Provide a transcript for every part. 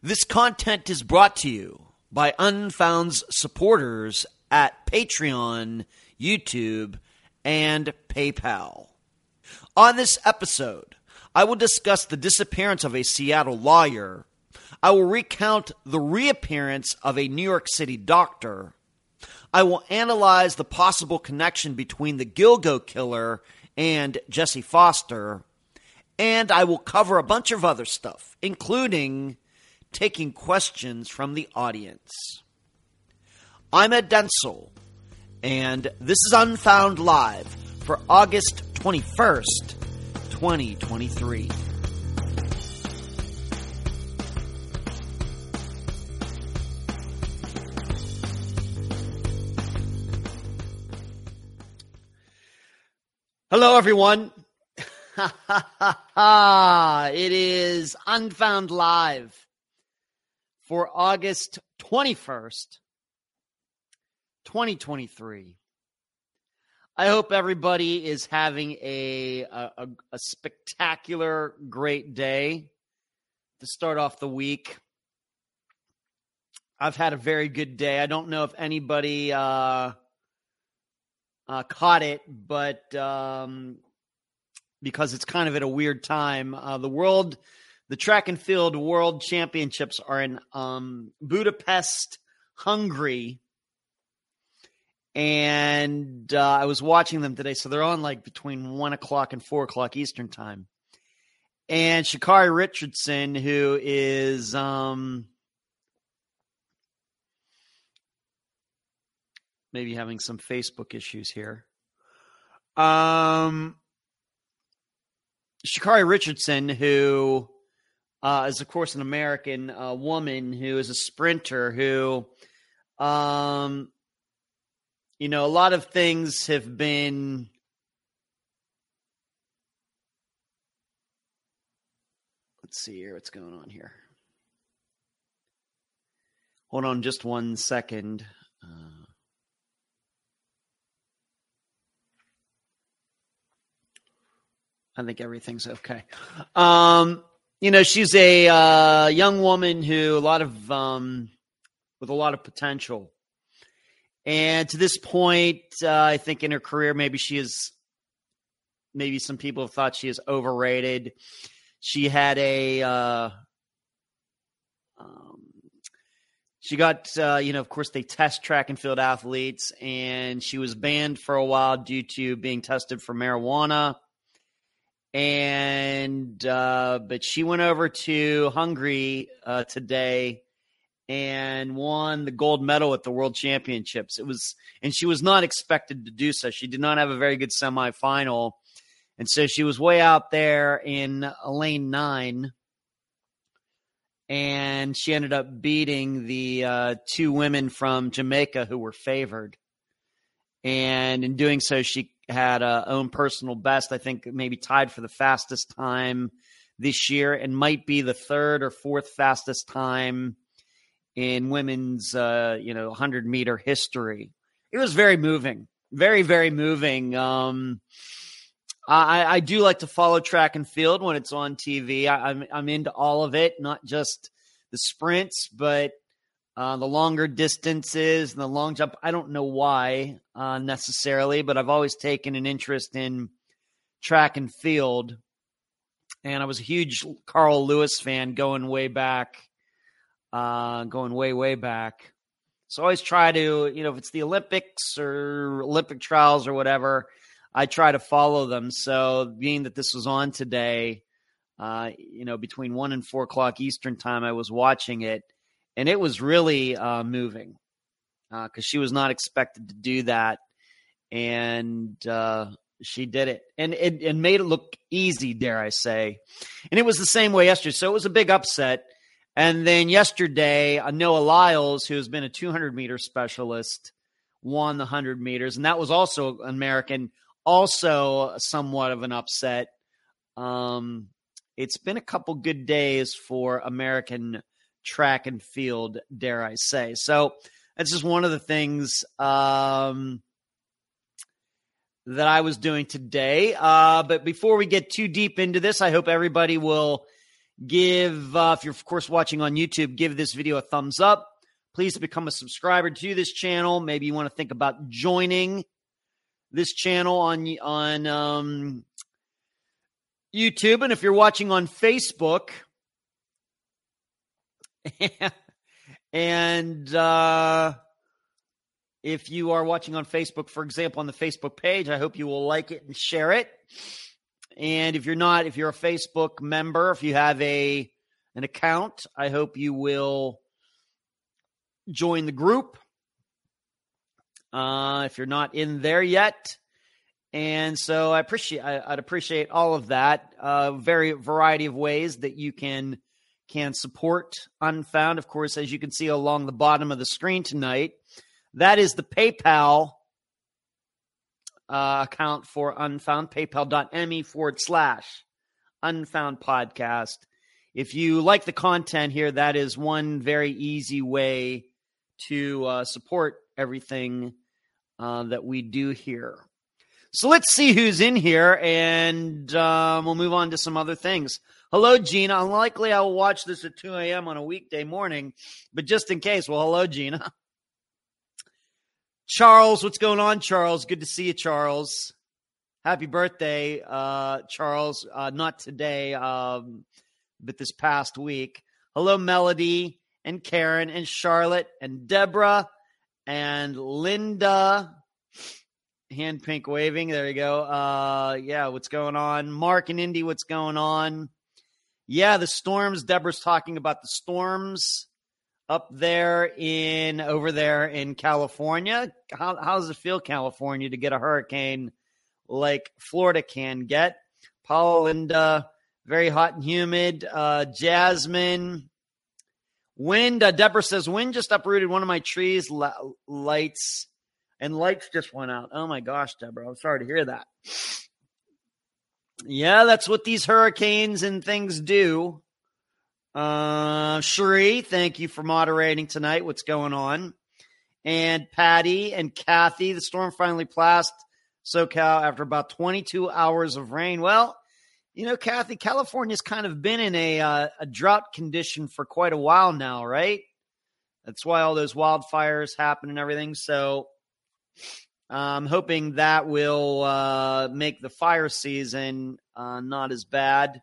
This content is brought to you by Unfound's supporters at Patreon, YouTube, and PayPal. On this episode, I will discuss the disappearance of a Seattle lawyer. I will recount the reappearance of a New York City doctor. I will analyze the possible connection between the Gilgo killer and Jesse Foster. And I will cover a bunch of other stuff, including taking questions from the audience. I'm Ed Densel, and this is Unfound Live for August 21st, 2023. Hello, everyone. it is Unfound Live for August 21st, 2023. I hope everybody is having a, a, a, spectacular, great day to start off the week. I've had a very good day. I don't know if anybody uh, uh, caught it, but um, because it's kind of at a weird time, uh, the world the track and field world championships are in um, Budapest, Hungary. And uh, I was watching them today. So they're on like between one o'clock and four o'clock Eastern time. And Sha'Carri Richardson, who is um, maybe having some Facebook issues here. Um, Sha'Carri Richardson, who uh, is of course an American uh, woman who is a sprinter who, um, you know, a lot of things have been. Let's see here what's going on here. Hold on just one second. Uh, I think everything's okay. Um, you know, she's a uh, young woman who a lot of um, with a lot of potential. And to this point, uh, I think in her career, maybe she is. Maybe some people have thought she is overrated. She had a. Uh, um, she got, uh, you know, of course, they test track and field athletes, and she was banned for a while due to being tested for marijuana and uh, but she went over to Hungary uh, today and won the gold medal at the World Championships. It was, and she was not expected to do so. She did not have a very good semifinal, and so she was way out there in lane nine, and she ended up beating the uh, two women from Jamaica who were favored. And in doing so, she had a own personal best. I think maybe tied for the fastest time this year, and might be the third or fourth fastest time in women's uh, you know 100 meter history. It was very moving, very very moving. Um, I, I do like to follow track and field when it's on TV. I, I'm I'm into all of it, not just the sprints, but uh, the longer distances and the long jump. I don't know why uh, necessarily, but I've always taken an interest in track and field. And I was a huge Carl Lewis fan going way back, uh, going way, way back. So I always try to, you know, if it's the Olympics or Olympic trials or whatever, I try to follow them. So being that this was on today, uh, you know, between one and four o'clock Eastern time, I was watching it and it was really uh, moving because uh, she was not expected to do that, and uh, she did it, and it and made it look easy, dare I say. And it was the same way yesterday, so it was a big upset. And then yesterday, Noah Lyles, who has been a 200 meter specialist, won the 100 meters, and that was also American, also somewhat of an upset. Um, it's been a couple good days for American track and field, dare I say. So that's just one of the things um, that I was doing today. Uh, but before we get too deep into this, I hope everybody will Give, uh, if you're, of course, watching on YouTube, give this video a thumbs up. Please become a subscriber to this channel. Maybe you want to think about joining this channel on on um, YouTube, and if you're watching on Facebook, and uh, if you are watching on Facebook, for example, on the Facebook page, I hope you will like it and share it. And if you're not, if you're a Facebook member, if you have a an account, I hope you will join the group. Uh, if you're not in there yet, and so I appreciate I, would appreciate all of that. Uh, very variety of ways that you can can support Unfound. Of course, as you can see along the bottom of the screen tonight, that is the PayPal uh, account for Unfound, paypal.me forward slash Unfound Podcast. If you like the content here, that is one very easy way to uh, support everything uh, that we do here. So let's see who's in here, and um, we'll move on to some other things. Hello, Gina. Unlikely I will watch this at 2 a.m. on a weekday morning, but just in case, well, hello, Gina. Charles, what's going on, Charles? Good to see you, Charles. Happy birthday, uh, Charles. Uh, not today, um, but this past week. Hello, Melody and Karen and Charlotte and Deborah and Linda. Hand pink waving. There you go. Uh, yeah, what's going on? Mark and Indy, what's going on? Yeah, the storms. Deborah's talking about the storms up there in over there in California. How, how does it feel, California, to get a hurricane like Florida can get? Paula Linda, very hot and humid. Uh, Jasmine, wind. Uh, Deborah says wind just uprooted one of my trees. lights and lights just went out. Oh my gosh, Deborah, I'm sorry to hear that. Yeah, that's what these hurricanes and things do. Uh, Cherie, thank you for moderating tonight. What's going on? And Patty and Kathy, the storm finally passed SoCal after about 22 hours of rain. Well, you know, Kathy, California's kind of been in a uh, a drought condition for quite a while now, right? That's why all those wildfires happen and everything. So I'm hoping that will uh, make the fire season uh, not as bad.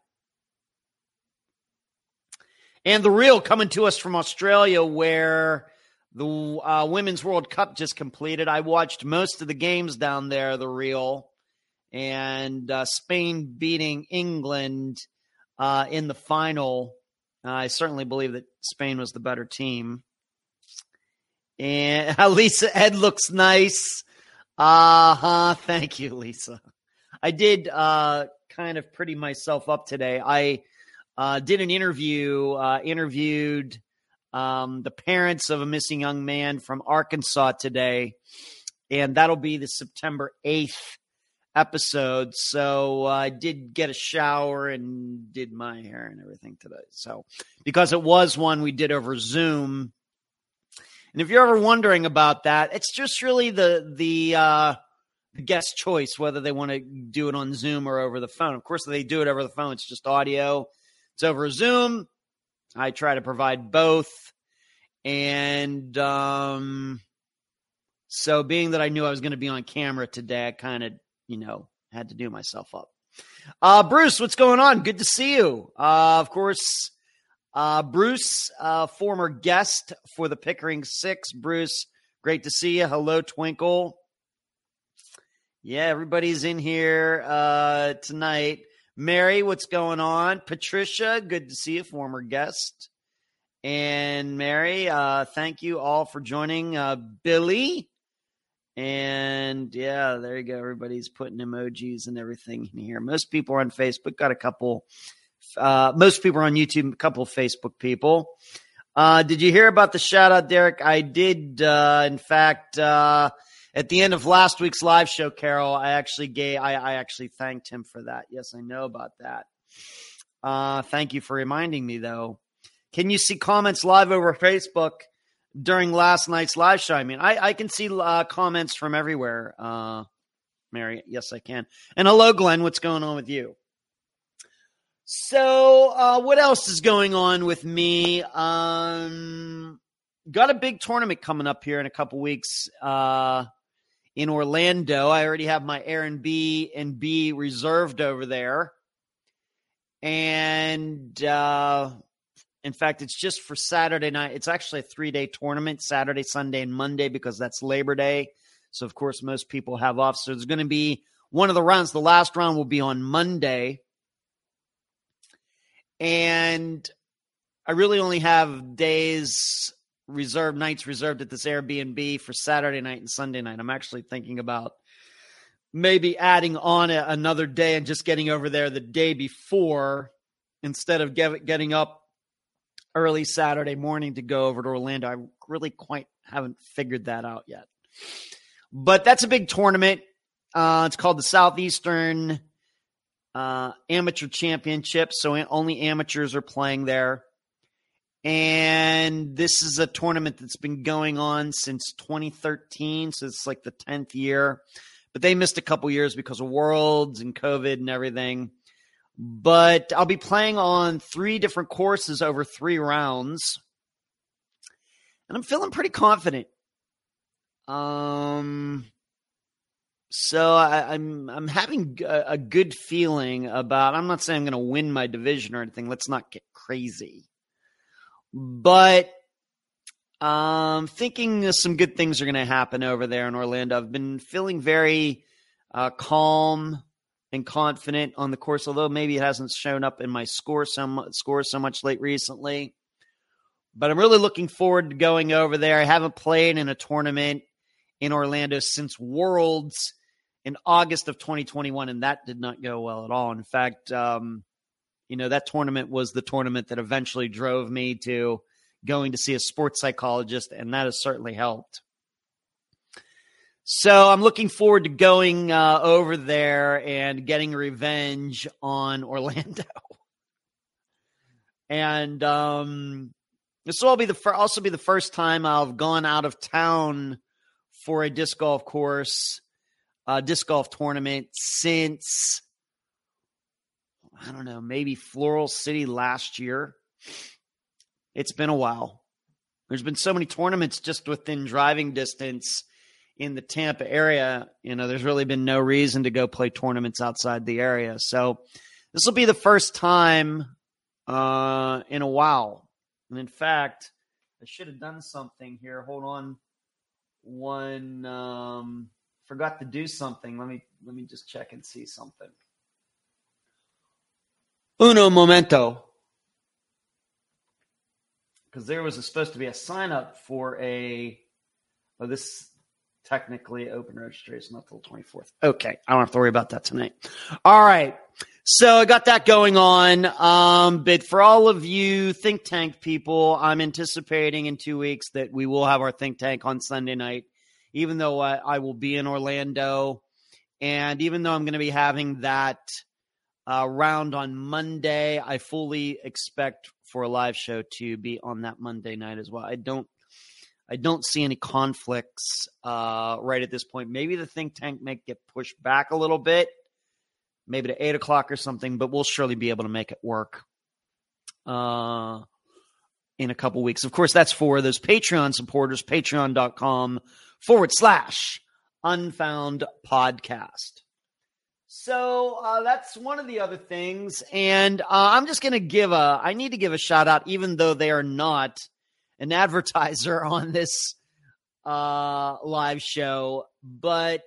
And the real coming to us from Australia, where the uh, Women's World Cup just completed. I watched most of the games down there, the real, and uh, Spain beating England uh, in the final. I certainly believe that Spain was the better team. And Lisa Ed looks nice. Uh huh. Thank you, Lisa. I did uh, kind of pretty myself up today. I uh, did an interview, uh, interviewed um, the parents of a missing young man from Arkansas today, and that'll be the September 8th episode. So uh, I did get a shower and did my hair and everything today. So because it was one we did over Zoom. And if you're ever wondering about that, it's just really the the uh, guest choice whether they want to do it on Zoom or over the phone. Of course, they do it over the phone. It's just audio. It's over Zoom. I try to provide both. And um, so, being that I knew I was going to be on camera today, I kind of, you know, had to do myself up. Uh, Bruce, what's going on? Good to see you. Uh, of course, uh, Bruce, uh, former guest for the Pickering Six. Bruce, great to see you. Hello, Twinkle. Yeah, everybody's in here uh, tonight. Mary, what's going on? Patricia, good to see you, former guest. And Mary, uh, thank you all for joining. Uh, Billy, and yeah, there you go. Everybody's putting emojis and everything in here. Most people are on Facebook. Got a couple. Uh, most people are on YouTube. A couple of Facebook people. Uh, did you hear about the shout out, Derek? I did. Uh, in fact, uh, at the end of last week's live show, Carol, I actually gave, I, I actually thanked him for that. Yes, I know about that. Uh, thank you for reminding me, though. Can you see comments live over Facebook during last night's live show? I mean, I, I can see uh, comments from everywhere. Uh, Mary, yes, I can. And hello, Glenn. What's going on with you? So, uh, what else is going on with me? Um, got a big tournament coming up here in a couple weeks uh, in Orlando. I already have my Airbnb and B reserved over there, and uh, in fact, it's just for Saturday night. It's actually a three day tournament: Saturday, Sunday, and Monday because that's Labor Day. So, of course, most people have off. So, it's going to be one of the rounds. The last round will be on Monday and I really only have days reserved, nights reserved at this Airbnb for Saturday night and Sunday night. I'm actually thinking about maybe adding on a, another day and just getting over there the day before instead of get, getting up early Saturday morning to go over to Orlando. I really quite haven't figured that out yet. But that's a big tournament. Uh, it's called the Southeastern uh, amateur championship, so only amateurs are playing there. And this is a tournament that's been going on since 2013, so it's like the 10th year. But they missed a couple years because of Worlds and COVID and everything. But I'll be playing on three different courses over three rounds. And I'm feeling pretty confident. Um, so I, am I'm, I'm having a, a, good feeling about. I'm not saying I'm going to win my division or anything. Let's not get crazy, but um, thinking some good things are going to happen over there in Orlando. I've been feeling very uh, calm and confident on the course, although maybe it hasn't shown up in my score so score so much late recently. But I'm really looking forward to going over there. I haven't played in a tournament in Orlando since Worlds in August of 2021, and that did not go well at all. In fact, um, you know, that tournament was the tournament that eventually drove me to going to see a sports psychologist, and that has certainly helped. So I'm looking forward to going uh, over there and getting revenge on Orlando. and um, this will be the fir- also be the first time I've gone out of town for a disc golf course, uh, disc golf tournament since I don't know, maybe Floral City last year. It's been a while. There's been so many tournaments just within driving distance in the Tampa area. You know, there's really been no reason to go play tournaments outside the area. So this will be the first time uh, in a while. And in fact, I should have done something here. Hold on one um, forgot to do something. Let me let me just check and see something. Uno momento. Because there was a, supposed to be a sign up for a. Oh, this technically open registration not till 24th. Okay. I don't have to worry about that tonight. All right. So I got that going on. Um, but for all of you think tank people, I'm anticipating in two weeks that we will have our think tank on Sunday night, even though I, I will be in Orlando. And even though I'm going to be having that uh, round on Monday, I fully expect for a live show to be on that Monday night as well. I don't I don't see any conflicts uh, right at this point. Maybe the think tank may get pushed back a little bit, maybe to eight o'clock or something, but we'll surely be able to make it work uh, in a couple weeks. Of course, that's for those Patreon supporters, patreon.com forward slash unfound podcast. So uh, that's one of the other things. And uh, I'm just going to give a, I need to give a shout out, even though they are not an advertiser on this uh, live show. But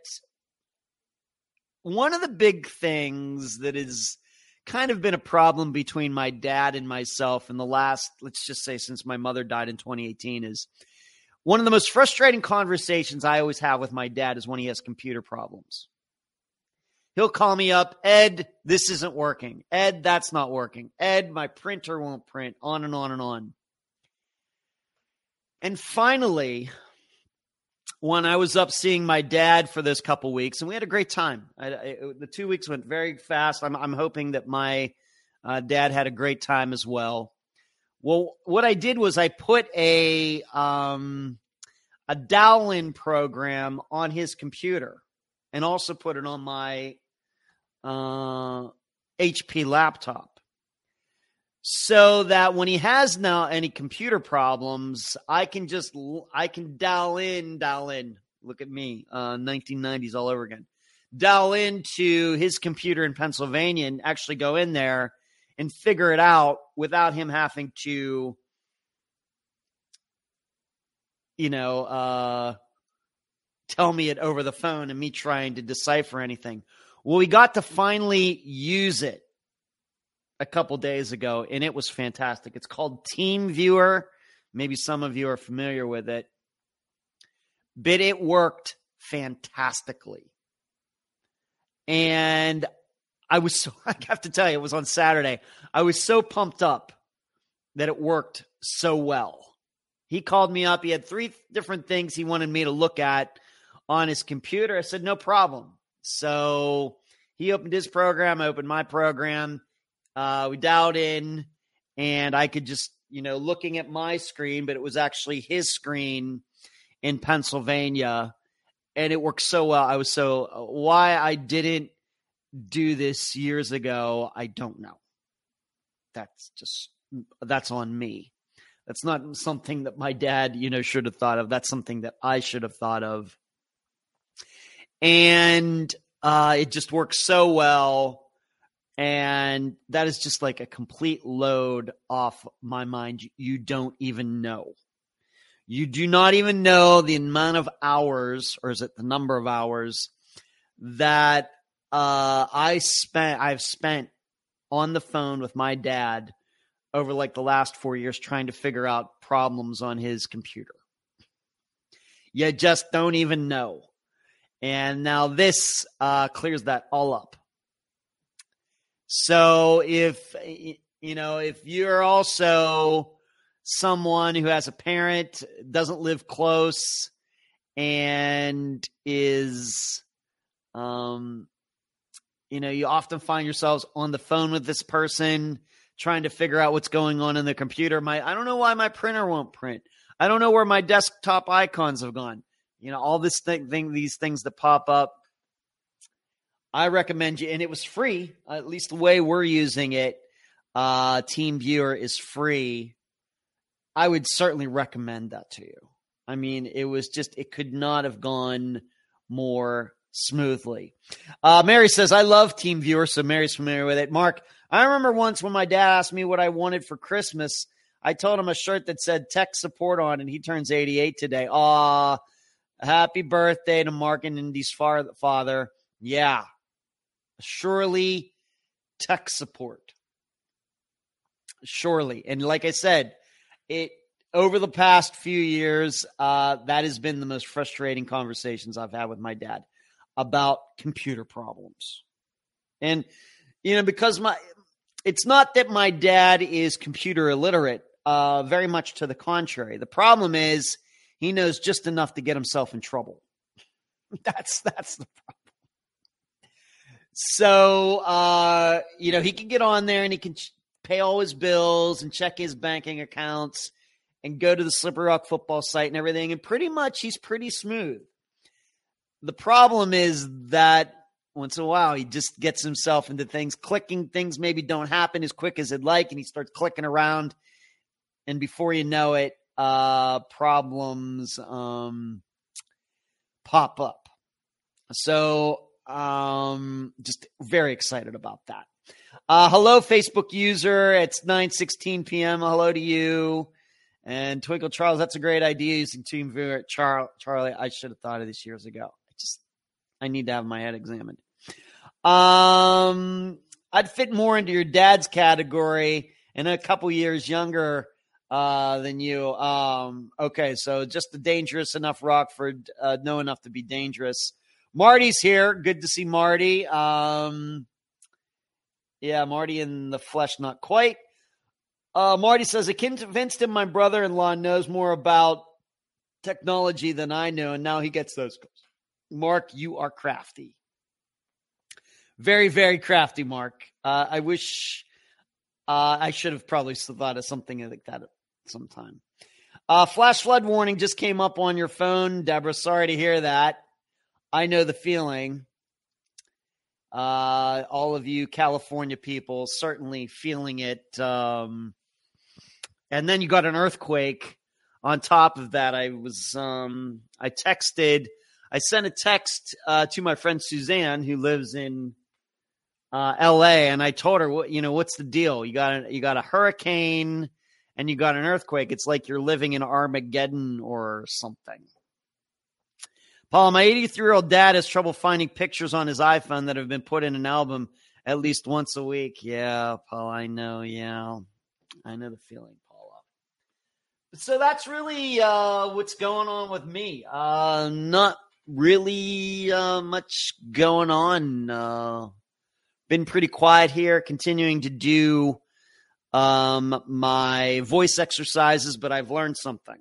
one of the big things that has kind of been a problem between my dad and myself in the last, let's just say, since my mother died in 2018 is one of the most frustrating conversations I always have with my dad is when he has computer problems. He'll call me up, Ed, this isn't working. Ed, that's not working. Ed, my printer won't print, on and on and on. And finally, when I was up seeing my dad for this couple weeks, and we had a great time. I, I, the two weeks went very fast. I'm, I'm hoping that my uh, dad had a great time as well. Well, what I did was I put a um, a Dowlin program on his computer, and also put it on my uh, HP laptop. So that when he has now any computer problems, I can just I can dial in, dial in. Look at me, uh, 1990s all over again. Dial into his computer in Pennsylvania and actually go in there and figure it out without him having to, you know, uh, tell me it over the phone and me trying to decipher anything. Well, we got to finally use it a couple days ago, and it was fantastic. It's called Team Viewer. Maybe some of you are familiar with it, but it worked fantastically. And I was so, I have to tell you, it was on Saturday. I was so pumped up that it worked so well. He called me up. He had three different things he wanted me to look at on his computer. I said, no problem. So he opened his program. I opened my program. Uh, we dialed in, and I could just, you know, looking at my screen, but it was actually his screen in Pennsylvania. And it worked so well. I was so, why I didn't do this years ago, I don't know. That's just, that's on me. That's not something that my dad, you know, should have thought of. That's something that I should have thought of. And uh, it just works so well. And that is just like a complete load off my mind. You don't even know. You do not even know the amount of hours, or is it the number of hours that uh, I spent? I've spent on the phone with my dad over like the last four years trying to figure out problems on his computer. You just don't even know. And now this uh, clears that all up. So if you know if you're also someone who has a parent doesn't live close and is um you know you often find yourselves on the phone with this person trying to figure out what's going on in the computer my I don't know why my printer won't print. I don't know where my desktop icons have gone. You know all this thing, thing these things that pop up i recommend you and it was free. At least the way we're using it uh team viewer is free. I would certainly recommend that to you. I mean it was just it could not have gone more smoothly. Uh mary says i love team viewer so mary's familiar with it. Mark i remember once when my dad asked me what i wanted for christmas. I told him a shirt that said tech support on and he turns 88 today. Ah Happy birthday to Mark and Indy's father. Yeah, surely tech support. Surely. And like I said, it over the past few years, uh, that has been the most frustrating conversations I've had with my dad about computer problems. And, you know, because my, it's not that my dad is computer illiterate, uh, very much to the contrary. The problem is he knows just enough to get himself in trouble. that's that's the problem. So uh, you know he can get on there and he can ch- pay all his bills and check his banking accounts and go to the Slippery Rock football site and everything, and pretty much he's pretty smooth. The problem is that once in a while he just gets himself into things, clicking things maybe don't happen as quick as he'd like, and he starts clicking around, and before you know it, uh, problems um, pop up. So, um, just very excited about that. Uh, hello, Facebook user. It's 9:16 p.m. Hello to you. And Twinkle Charles, that's a great idea using Team Viewer. Char- Charlie, I should have thought of this years ago. I just, I need to have my head examined. Um, I'd fit more into your dad's category and a couple years younger uh, than you. Um, okay, so just the dangerous enough Rockford, uh, know enough to be dangerous. Marty's here. Good to see Marty. Um, yeah, Marty in the flesh, not quite. Uh, Marty says, I convinced him my brother in law knows more about technology than I know, and now he gets those. Calls. Mark, you are crafty. Very, very crafty, Mark. Uh, I wish uh, I should have probably thought of something like that sometime. Uh, flash flood warning just came up on your phone, Deborah. Sorry to hear that. I know the feeling. Uh, all of you California people certainly feeling it. Um, and then you got an earthquake on top of that. I was, um, I texted, I sent a text uh, to my friend Suzanne, who lives in uh, L.A., and I told her, what you know, what's the deal? You got a, you got a hurricane and you got an earthquake. It's like you're living in Armageddon or something. Paul, my 83 year old dad has trouble finding pictures on his iPhone that have been put in an album at least once a week. Yeah, Paul, I know. Yeah, I know the feeling, Paula. So that's really uh, what's going on with me. Uh, not really uh, much going on. Uh, been pretty quiet here, continuing to do um, my voice exercises, but I've learned something.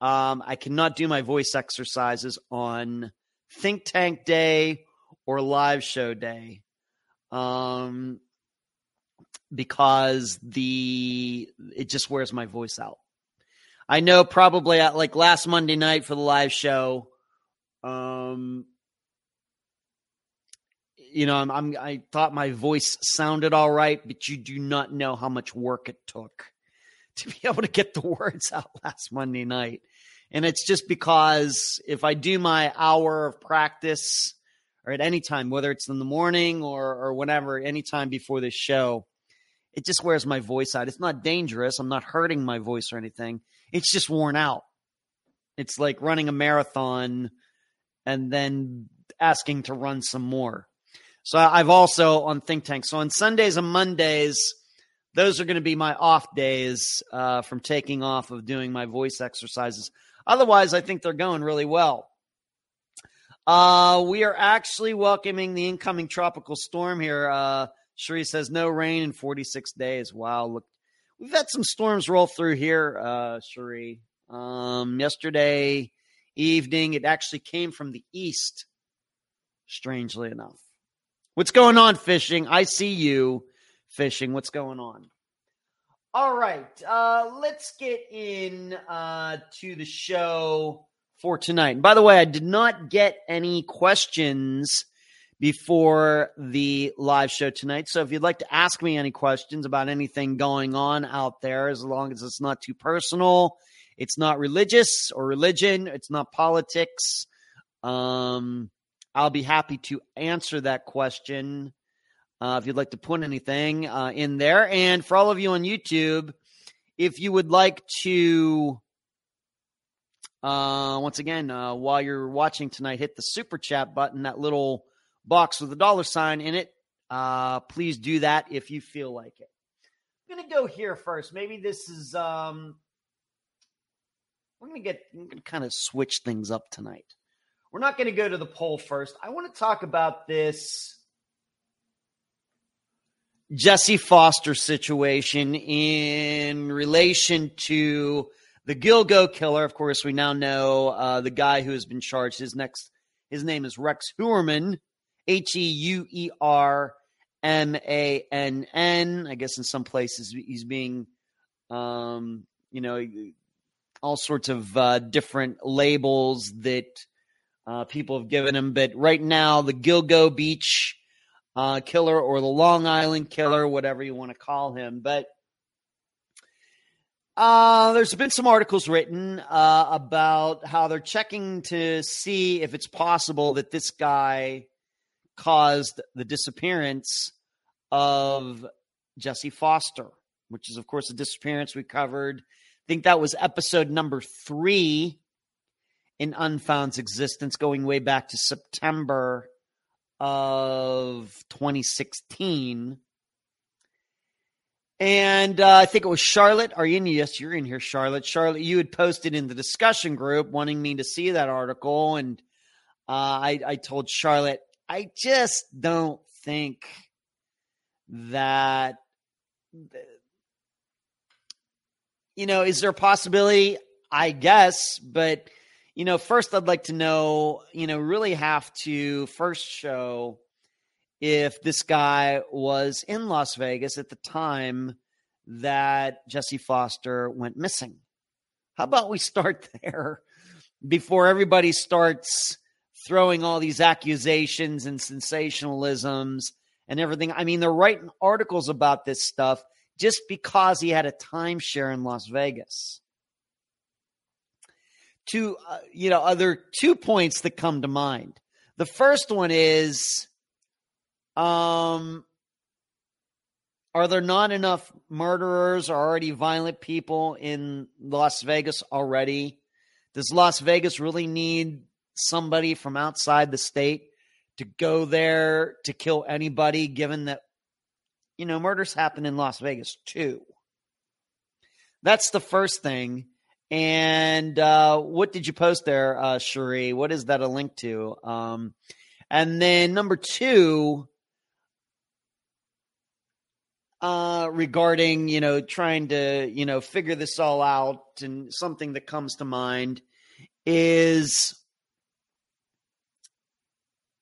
Um, I cannot do my voice exercises on think tank day or live show day. Um, because the it just wears my voice out. I know probably at like last Monday night for the live show, um, you know, I'm, I'm, i thought my voice sounded all right, but you do not know how much work it took to be able to get the words out last Monday night. And it's just because if I do my hour of practice or at any time, whether it's in the morning or, or whenever, anytime before this show, it just wears my voice out. It's not dangerous. I'm not hurting my voice or anything. It's just worn out. It's like running a marathon and then asking to run some more. So I've also on Think Tank. So on Sundays and Mondays, those are going to be my off days uh, from taking off of doing my voice exercises. Otherwise, I think they're going really well. Uh, we are actually welcoming the incoming tropical storm here. Uh, Cherie says no rain in 46 days. Wow, look, we've had some storms roll through here, uh, Cherie. Um, yesterday evening, it actually came from the east, strangely enough. What's going on, fishing? I see you fishing. What's going on? All right, uh, let's get in uh, to the show for tonight. And by the way, I did not get any questions before the live show tonight. So if you'd like to ask me any questions about anything going on out there, as long as it's not too personal, it's not religious or religion, it's not politics, um, I'll be happy to answer that question uh, if you'd like to put anything uh, in there. And for all of you on YouTube, if you would like to, uh, once again, uh, while you're watching tonight, hit the super chat button, that little box with a dollar sign in it. Uh, please do that if you feel like it. I'm going to go here first. Maybe this is, um, we're going to get, I'm going to kind of switch things up tonight. We're not going to go to the poll first. I want to talk about this Jesse Foster situation in relation to the Gilgo killer. Of course, we now know uh, the guy who has been charged. His next, his name is Rex Heuermann, H E U E R M A N N. I guess in some places he's being, um, you know, all sorts of uh, different labels that uh, people have given him. But right now, the Gilgo Beach uh, killer or the Long Island killer, whatever you want to call him. But uh, there's been some articles written uh, about how they're checking to see if it's possible that this guy caused the disappearance of Jesse Foster, which is, of course, a disappearance we covered. I think that was episode number three in Unfound's existence, going way back to September of 2016. And uh, I think it was Charlotte. Are you in? Yes, you're in here, Charlotte. Charlotte, you had posted in the discussion group wanting me to see that article. And uh, I, I told Charlotte, I just don't think that, you know, is there a possibility? I guess, but you know, first I'd like to know, you know, really have to first show if this guy was in Las Vegas at the time that Jesse Foster went missing. How about we start there before everybody starts throwing all these accusations and sensationalisms and everything. I mean, they're writing articles about this stuff just because he had a timeshare in Las Vegas. Two, uh, you know, other two points that come to mind. The first one is, um, are there not enough murderers or already violent people in Las Vegas already? Does Las Vegas really need somebody from outside the state to go there to kill anybody, given that, you know, murders happen in Las Vegas too? That's the first thing. And uh, what did you post there, uh, Cherie? What is that a link to? Um, and then number two, uh, regarding you know trying to you know figure this all out and something that comes to mind is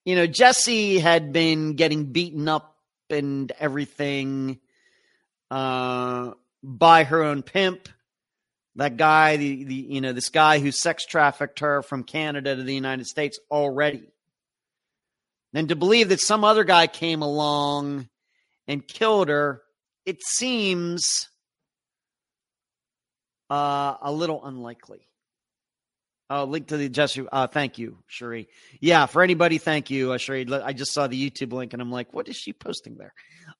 you know Jesse had been getting beaten up and everything uh, by her own pimp that guy the, the you know this guy who sex trafficked her from Canada to the United States already and to believe that some other guy came along and killed her it seems uh, a little unlikely. Uh, link to the Jesse. Uh, thank you, Cherie. Yeah, for anybody, thank you, uh, Cherie. I just saw the YouTube link and I'm like, what is she posting there?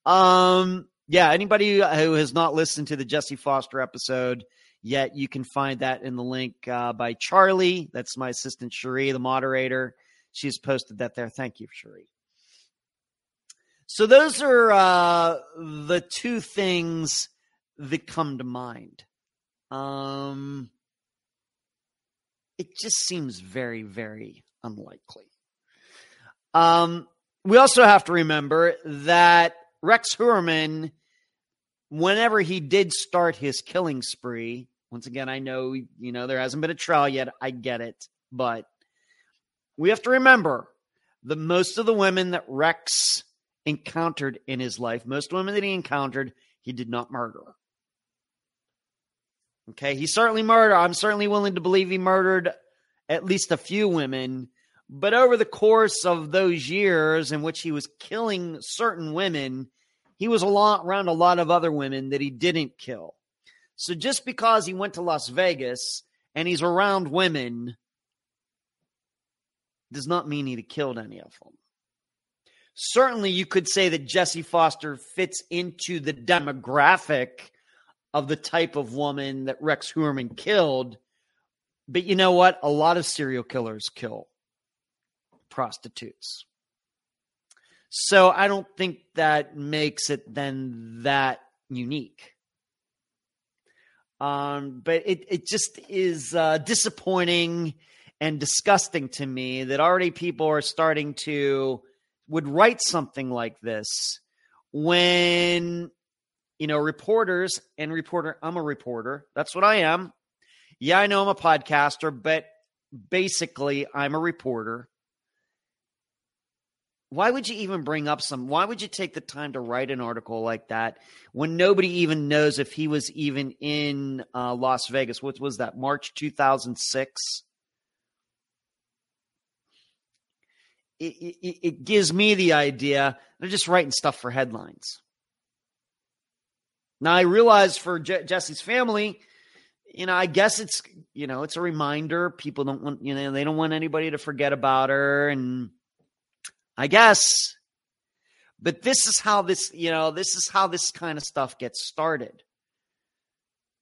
Um, yeah, anybody who has not listened to the Jesse Foster episode yet, you can find that in the link uh, by Charlie. That's my assistant, Cherie, the moderator. She's posted that there. Thank you, Cherie. So those are uh, the two things that come to mind. Um, it just seems very, very unlikely. Um, we also have to remember that Rex Heuermann, whenever he did start his killing spree, once again, I know you know there hasn't been a trial yet. I get it, but we have to remember that most of the women that Rex encountered in his life, most women that he encountered, he did not murder. Okay, he certainly murdered. I'm certainly willing to believe he murdered at least a few women. But over the course of those years in which he was killing certain women, he was a lot, around a lot of other women that he didn't kill. So just because he went to Las Vegas and he's around women does not mean he killed any of them certainly you could say that Jesse Foster fits into the demographic of the type of woman that Rex Heuermann killed. But you know what? A lot of serial killers kill prostitutes. So I don't think that makes it then that unique. Um, but it, it just is uh, disappointing and disgusting to me that already people are starting to would write something like this when you know reporters and reporter i'm a reporter that's what i am yeah i know i'm a podcaster but basically i'm a reporter why would you even bring up some why would you take the time to write an article like that when nobody even knows if he was even in uh, las vegas what was that march 2006 it, it, it gives me the idea they're just writing stuff for headlines. Now I realize for Je- Jesse's family, you know, I guess it's you know it's a reminder. People don't want you know they don't want anybody to forget about her, and I guess. But this is how this you know this is how this kind of stuff gets started,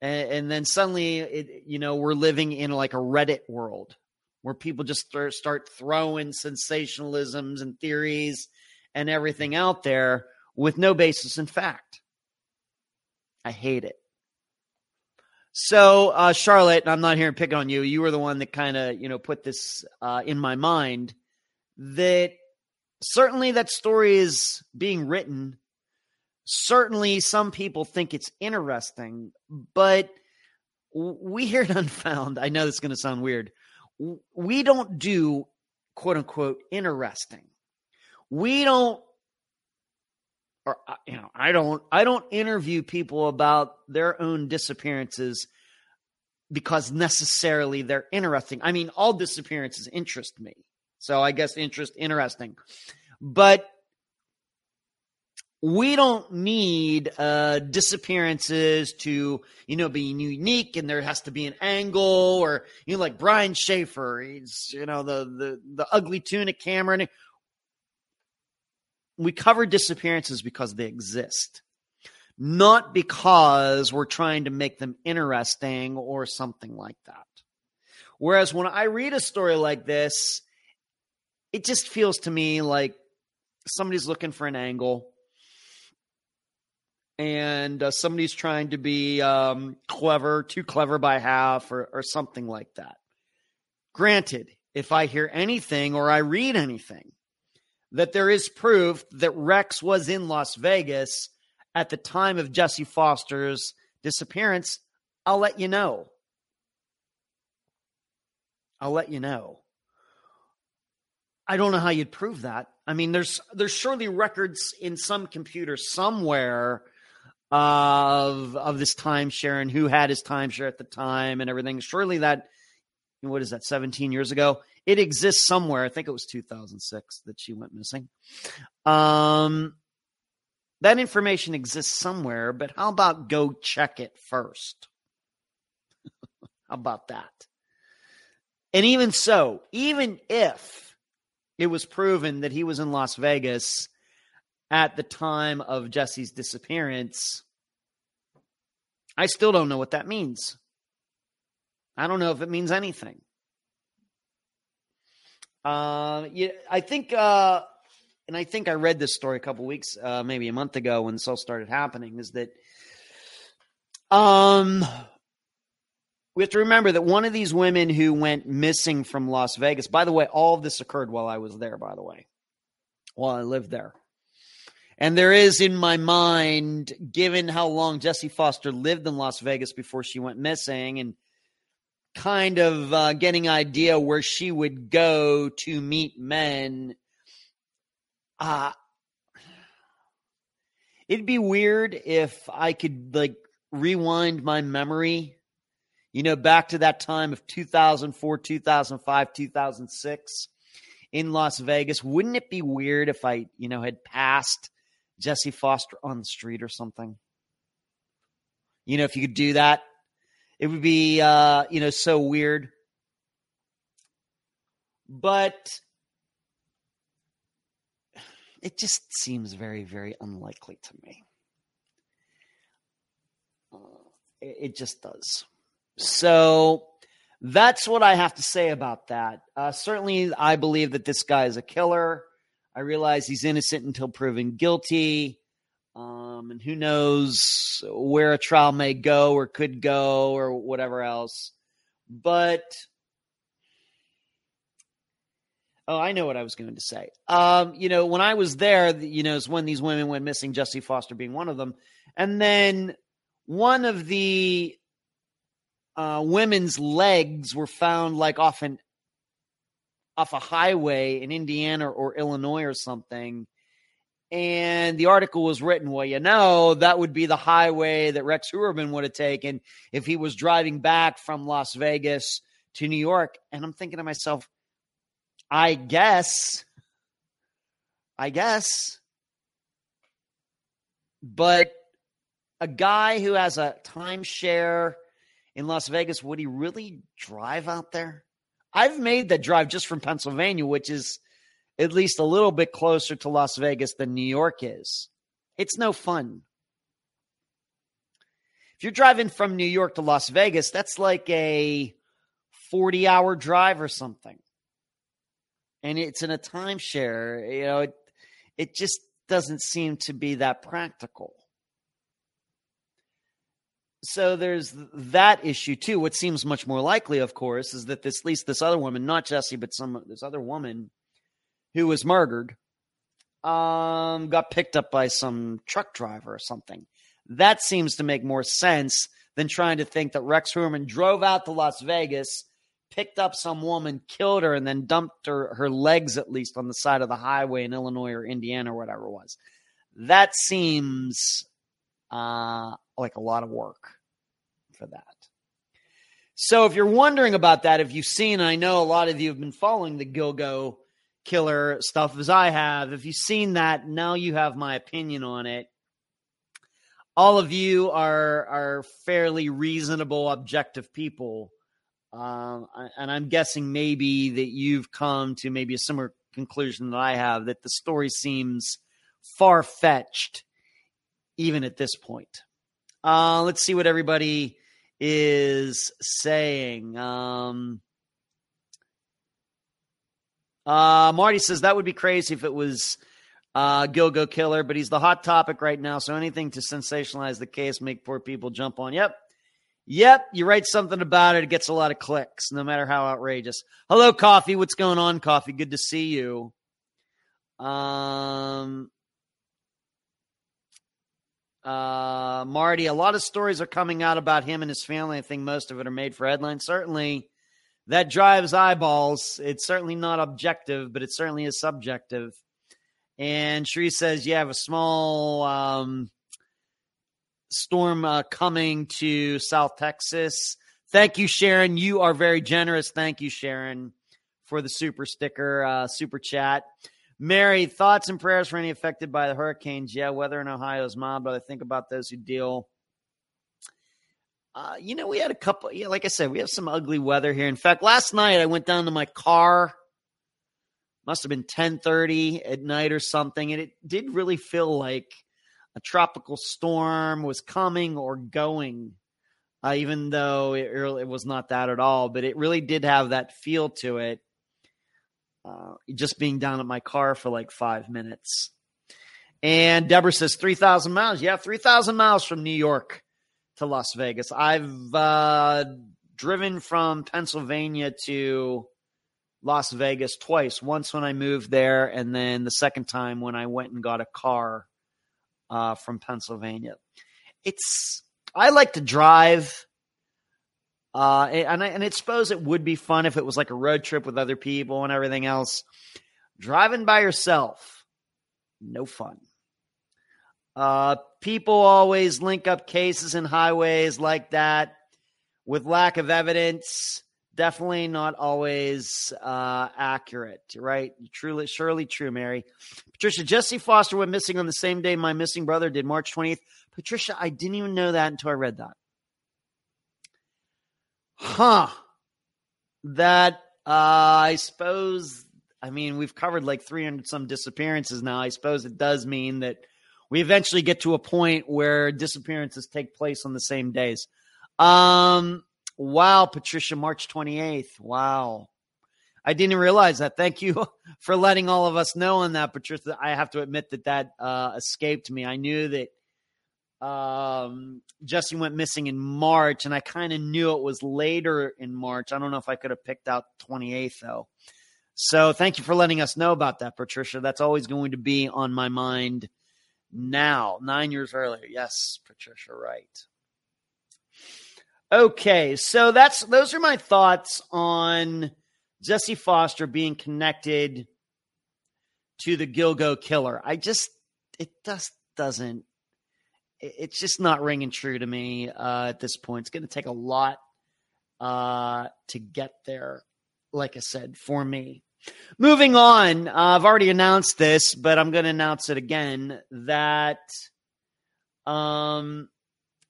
and, and then suddenly it you know we're living in like a Reddit world where people just start throwing sensationalisms and theories and everything out there with no basis in fact. I hate it. So, uh, Charlotte, I'm not here to pick on you. You were the one that kind of, you know, put this uh, in my mind that certainly that story is being written. Certainly, some people think it's interesting, but we here at Unfound, I know this is going to sound weird we don't do quote unquote interesting. We don't or uh, you know, I don't I don't interview people about their own disappearances because necessarily they're interesting. I mean, all disappearances interest me. So I guess interest interesting. But we don't need uh, disappearances to you know be unique and there has to be an angle or you know like Brian Shaffer he's you know the the the Ugly Tuna Cameron we cover disappearances because they exist not because we're trying to make them interesting or something like that whereas when I read a story like this it just feels to me like somebody's looking for an angle and uh, somebody's trying to be um, clever, too clever by half, or, or something like that. Granted, if I hear anything or I read anything that there is proof that Rex was in Las Vegas at the time of Jesse Foster's disappearance, I'll let you know. I'll let you know. I don't know how you'd prove that. I mean, there's there's surely records in some computer somewhere of of this timeshare and who had his timeshare at the time and everything. Surely that what is that 17 years ago? It exists somewhere. I think it was 2006 that she went missing. Um that information exists somewhere, but how about go check it first? how about that? And even so, even if it was proven that he was in Las Vegas at the time of Jesse's disappearance, I still don't know what that means. I don't know if it means anything. Uh, yeah, I think, uh, and I think I read this story a couple weeks, uh, maybe a month ago when this all started happening, is that um, we have to remember that one of these women who went missing from Las Vegas, by the way, all of this occurred while I was there, by the way, while I lived there. And there is in my mind, given how long Jesse Foster lived in Las Vegas before she went missing and kind of uh, getting idea where she would go to meet men, uh, it'd be weird if I could like rewind my memory, you know, back to that time of 2004, 2005, 2006 in Las Vegas. Wouldn't it be weird if I, you know, had passed Jesse Foster on the street or something. You know, if you could do that, it would be, uh, you know, so weird. But it just seems very, very unlikely to me. Uh, it, it, just does. So that's what I have to say about that. Uh, certainly, I believe that this guy is a killer. I realize he's innocent until proven guilty. Um, and who knows where a trial may go or could go or whatever else. But oh, I know what I was going to say. Um, you know, when I was there, you know, is when these women went missing, Jesse Foster being one of them, and then one of the uh, women's legs were found like off an off a highway in Indiana or Illinois or something. And the article was written, well, you know, that would be the highway that Rex Heuermann would have taken if he was driving back from Las Vegas to New York. And I'm thinking to myself, I guess, I guess. But a guy who has a timeshare in Las Vegas, would he really drive out there? I've made the drive just from Pennsylvania, which is at least a little bit closer to Las Vegas than New York is. It's no fun. If you're driving from New York to Las Vegas, that's like a 40 hour drive or something. And it's in a timeshare. You know, it, it just doesn't seem to be that practical so there's that issue too. What seems much more likely, of course, is that this at least this other woman, not Jesse, but some this other woman who was murdered, um, got picked up by some truck driver or something. That seems to make more sense than trying to think that Rex Heuermann drove out to Las Vegas, picked up some woman, killed her, and then dumped her her legs at least on the side of the highway in Illinois or Indiana or whatever it was. That seems uh, like a lot of work for that. So if you're wondering about that, if you've seen, I know a lot of you have been following the Gilgo killer stuff as I have. If you've seen that, now you have my opinion on it. All of you are are fairly reasonable, objective people, um, and I'm guessing maybe that you've come to maybe a similar conclusion that I have that the story seems far fetched, even at this point. Uh, let's see what everybody is saying. Um, uh, Marty says that would be crazy if it was uh, Gilgo Killer, but he's the hot topic right now. So anything to sensationalize the case, make poor people jump on. Yep. Yep. You write something about it, it gets a lot of clicks, no matter how outrageous. Hello, Coffee. What's going on, Coffee? Good to see you. Um, uh, Marty, a lot of stories are coming out about him and his family. I think most of it are made for headlines. Certainly, that drives eyeballs. It's certainly not objective, but it certainly is subjective. And Cherie says, "You have a small um, storm uh, coming to South Texas." Thank you, Sharon. You are very generous. Thank you, Sharon, for the super sticker, uh, super chat. Mary, thoughts and prayers for any affected by the hurricanes. Yeah, weather in Ohio is mild, but I think about those who deal uh, you know, we had a couple. Yeah, like I said, we have some ugly weather here. In fact, last night I went down to my car. Must have been ten thirty at night or something, and it did really feel like a tropical storm was coming or going. Uh, even though it, it was not that at all, but it really did have that feel to it. Uh, just being down at my car for like five minutes. And Deborah says 3,000 miles. Yeah, 3,000 miles from New York to Las Vegas. I've uh, driven from Pennsylvania to Las Vegas twice. Once when I moved there, and then the second time when I went and got a car uh, from Pennsylvania. It's I like to drive. Uh, and I, and I suppose it would be fun if it was like a road trip with other people and everything else. Driving by yourself, no fun. Uh, people always link up cases in highways like that with lack of evidence. Definitely not always uh, accurate, right? Truly, surely true, Mary. Patricia, Jesse Foster went missing on the same day my missing brother did, March 20th. Patricia, I didn't even know that until I read that. Huh. That, uh, I suppose, I mean, we've covered like 300 some disappearances now. I suppose it does mean that we eventually get to a point where disappearances take place on the same days. Um, wow, Patricia, March 28th. Wow. I didn't realize that. Thank you for letting all of us know on that, Patricia. I have to admit that that uh, escaped me. I knew that um, Jesse went missing in March, and I kind of knew it was later in March. I don't know if I could have picked out 28th, though. So thank you for letting us know about that, Patricia. That's always going to be on my mind now, nine years earlier. Yes, Patricia, right. Okay, so that's those are my thoughts on Jesse Foster being connected to the Gilgo killer. I just it just doesn't it's just not ringing true to me uh, at this point. It's going to take a lot uh, to get there. Like I said, for me. Moving on, uh, I've already announced this, but I'm going to announce it again that um,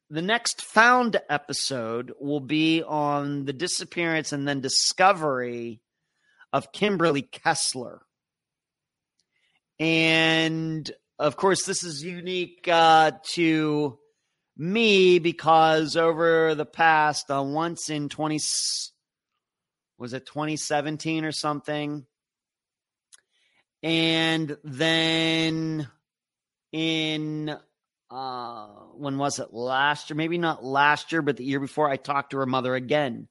the next found episode will be on the disappearance and then discovery of Kimberly Kessler. And of course, this is unique uh, to me because over the past, uh, once in 20, was it 2017 or something? And then in uh when was it last year? Maybe not last year, but the year before I talked to her mother again.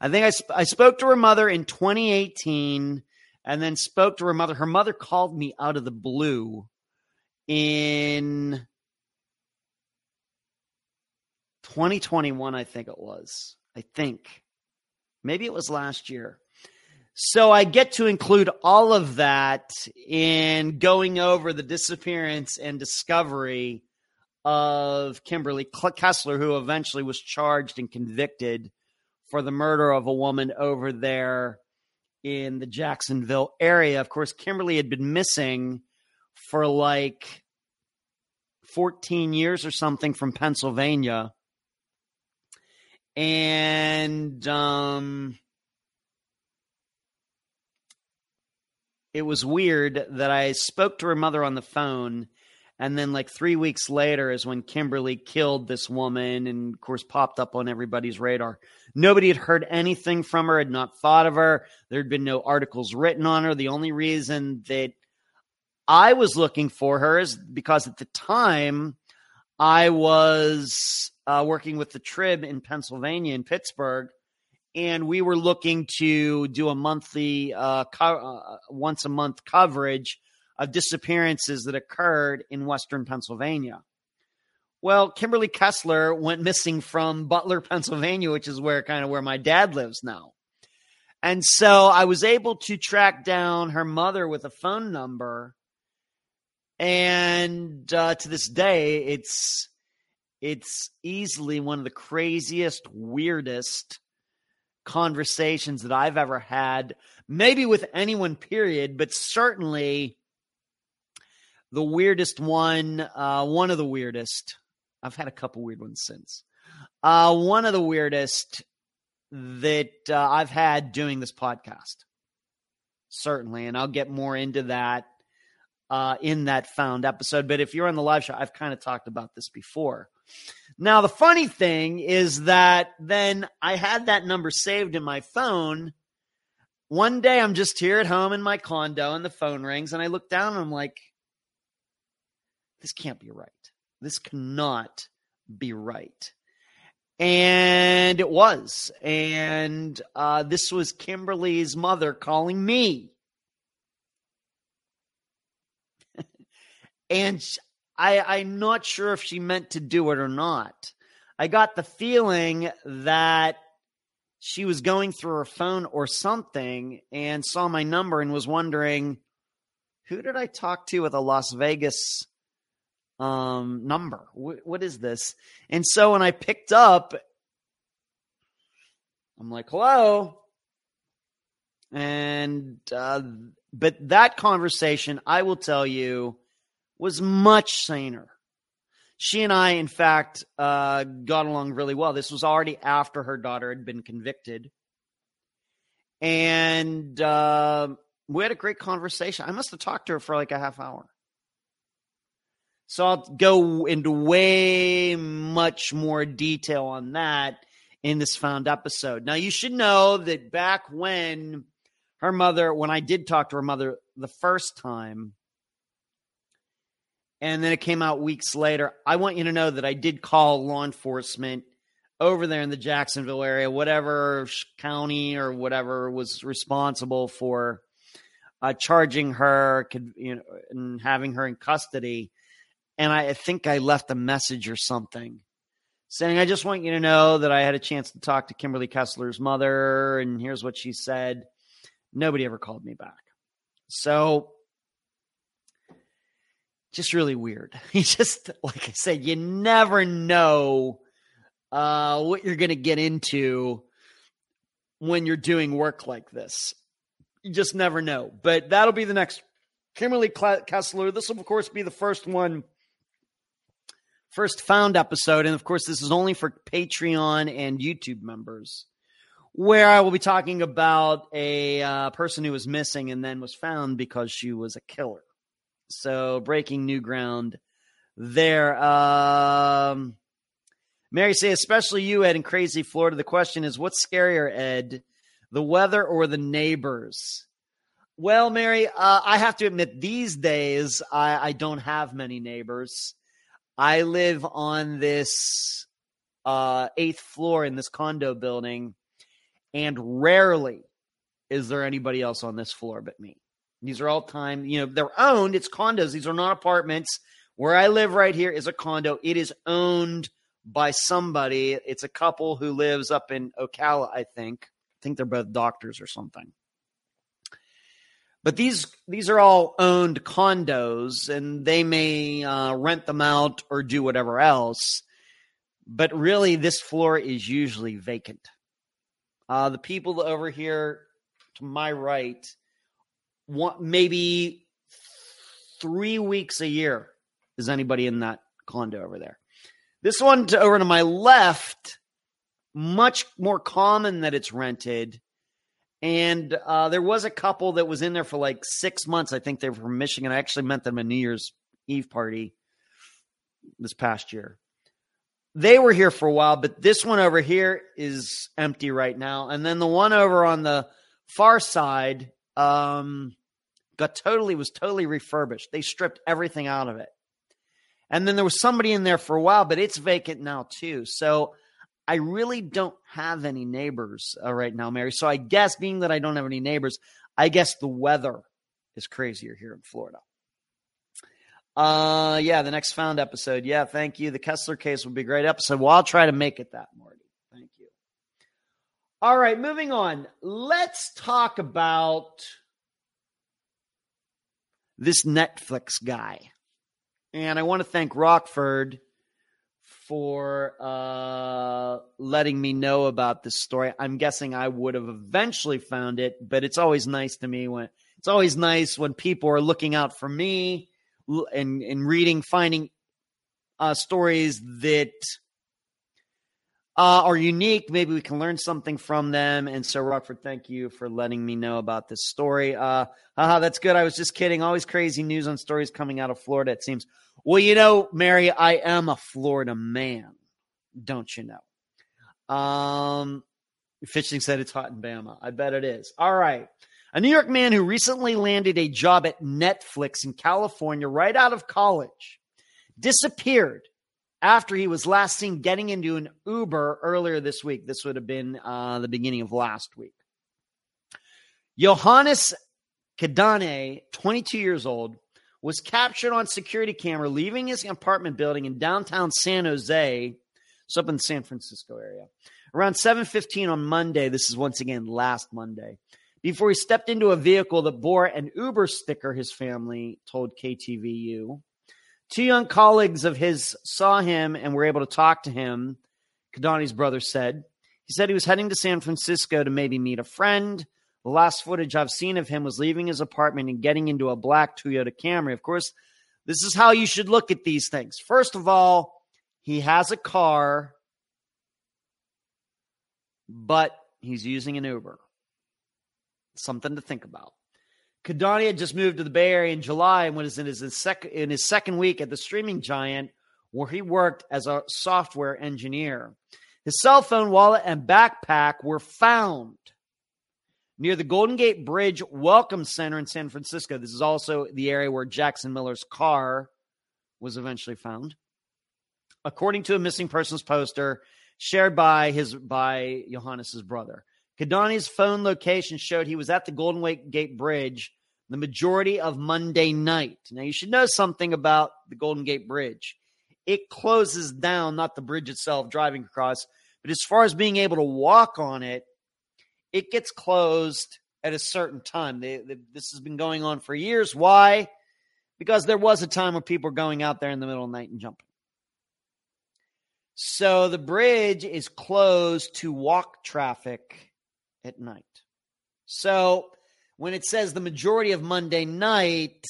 I think I sp- I spoke to her mother in 2018 and then spoke to her mother. Her mother called me out of the blue in 2021 I think it was. I think. Maybe it was last year. So I get to include all of that in going over the disappearance and discovery of Kimberly Kessler, who eventually was charged and convicted for the murder of a woman over there in the Jacksonville area. Of course, Kimberly had been missing for like 14 years or something from Pennsylvania. And um, it was weird that I spoke to her mother on the phone. And then, like three weeks later, is when Kimberly killed this woman and, of course, popped up on everybody's radar. Nobody had heard anything from her, had not thought of her. There had been no articles written on her. The only reason that I was looking for her is because at the time I was uh, working with the Trib in Pennsylvania, in Pittsburgh, and we were looking to do a monthly, uh, co- uh, once a month coverage of disappearances that occurred in Western Pennsylvania. Well, Kimberly Kessler went missing from Butler, Pennsylvania, which is where kind of where my dad lives now. And so I was able to track down her mother with a phone number. And uh, to this day, it's it's easily one of the craziest, weirdest conversations that I've ever had, maybe with anyone, period, but certainly the weirdest one, uh, one of the weirdest. I've had a couple weird ones since. Uh, one of the weirdest that uh, I've had doing this podcast, certainly, and I'll get more into that uh, in that found episode. But if you're on the live show, I've kind of talked about this before. Now, the funny thing is that then I had that number saved in my phone. One day I'm just here at home in my condo and the phone rings and I look down and I'm like, this can't be right. This cannot be right. And it was. And uh, this was Kimberly's mother calling me. And I, I'm not sure if she meant to do it or not. I got the feeling that she was going through her phone or something and saw my number and was wondering who did I talk to with a Las Vegas um, number? Wh- what is this? And so when I picked up, I'm like, hello. And, uh, but that conversation, I will tell you, was much saner. She and I, in fact, uh, got along really well. This was already after her daughter had been convicted. And uh, we had a great conversation. I must have talked to her for like a half hour. So I'll go into way much more detail on that in this found episode. Now, you should know that back when her mother, when I did talk to her mother the first time, and then it came out weeks later. I want you to know that I did call law enforcement over there in the Jacksonville area, whatever county or whatever was responsible for uh, charging her you know, and having her in custody. And I think I left a message or something saying, I just want you to know that I had a chance to talk to Kimberly Kessler's mother, and here's what she said. Nobody ever called me back. So just really weird. You just, like I said, you never know uh, what you're going to get into when you're doing work like this. You just never know. But that'll be the next Kimberly Kessler. This will, of course, be the first one, first found episode. And of course, this is only for Patreon and YouTube members, where I will be talking about a uh, person who was missing and then was found because she was a killer. So breaking new ground there. Um, Mary say, especially you, Ed, in crazy Florida. The question is, what's scarier, Ed, the weather or the neighbors? Well, Mary, uh, I have to admit, these days I, I, don't have many neighbors. I live on this uh, eighth floor in this condo building, and rarely is there anybody else on this floor but me. These are all time, you know, they're owned. It's condos. These are not apartments. Where I live right here is a condo. It is owned by somebody. It's a couple who lives up in Ocala, I think. I think they're both doctors or something. But these these are all owned condos, and they may uh, rent them out or do whatever else. But really, this floor is usually vacant. Uh, the people over here to my right, one, maybe three weeks a year is anybody in that condo over there. This one to, over to my left, much more common that it's rented. And uh, there was a couple that was in there for like six months. I think they were from Michigan. I actually met them at New Year's Eve party this past year. They were here for a while, but this one over here is empty right now. And then the one over on the far side um, got totally was totally refurbished. They stripped everything out of it. And then there was somebody in there for a while, but it's vacant now too. So I really don't have any neighbors uh, right now, Mary. So I guess being that I don't have any neighbors, I guess the weather is crazier here in Florida. Uh, yeah, the next found episode. Yeah, thank you. The Kessler case will be a great episode. Well, I'll try to make it that, Marty. All right, moving on. Let's talk about this Netflix guy. And I want to thank Rockford for uh, letting me know about this story. I'm guessing I would have eventually found it, but it's always nice to me when it's always nice when people are looking out for me and and reading, finding uh, stories that uh, are unique. Maybe we can learn something from them. And so, Rockford, thank you for letting me know about this story. Uh, haha, that's good. I was just kidding. Always crazy news on stories coming out of Florida, it seems. Well, you know, Mary, I am a Florida man, don't you know? Um, Fishing said it's hot in Bama. I bet it is. All right. A New York man who recently landed a job at Netflix in California right out of college disappeared after he was last seen getting into an Uber earlier this week. This would have been uh, the beginning of last week. Johannes Kadane, 22 years old, was captured on security camera leaving his apartment building in downtown San Jose, it's up in the San Francisco area, around 7:15 on Monday. This is once again last Monday. Before he stepped into a vehicle that bore an Uber sticker, his family told KTVU. Two young colleagues of his saw him and were able to talk to him, Kadane's brother said. He said he was heading to San Francisco to maybe meet a friend. The last footage I've seen of him was leaving his apartment and getting into a black Toyota Camry. Of course, this is how you should look at these things. First of all, he has a car, but he's using an Uber. Something to think about. Kadani had just moved to the Bay Area in July and was in his, sec- in his second week at the streaming giant where he worked as a software engineer. His cell phone, wallet, and backpack were found near the Golden Gate Bridge Welcome Center in San Francisco. This is also the area where Jackson Miller's car was eventually found. According to a missing persons poster shared by his by Johannes's brother. Kadani's phone location showed he was at the Golden Gate Bridge the majority of Monday night. Now, you should know something about the Golden Gate Bridge. It closes down, not the bridge itself driving across, but as far as being able to walk on it, it gets closed at a certain time. They, they, this has been going on for years. Why? Because there was a time when people were going out there in the middle of the night and jumping. So the bridge is closed to walk traffic at night. So when it says the majority of Monday night,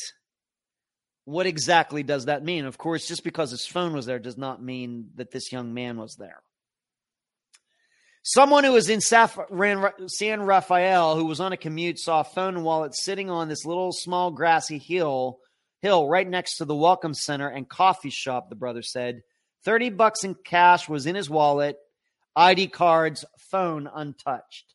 what exactly does that mean? Of course, just because his phone was there does not mean that this young man was there. Someone who was in San Rafael, who was on a commute, saw a phone and wallet sitting on this little small grassy hill, hill right next to the Welcome Center and coffee shop. The brother said, thirty bucks in cash was in his wallet, ID cards, phone untouched.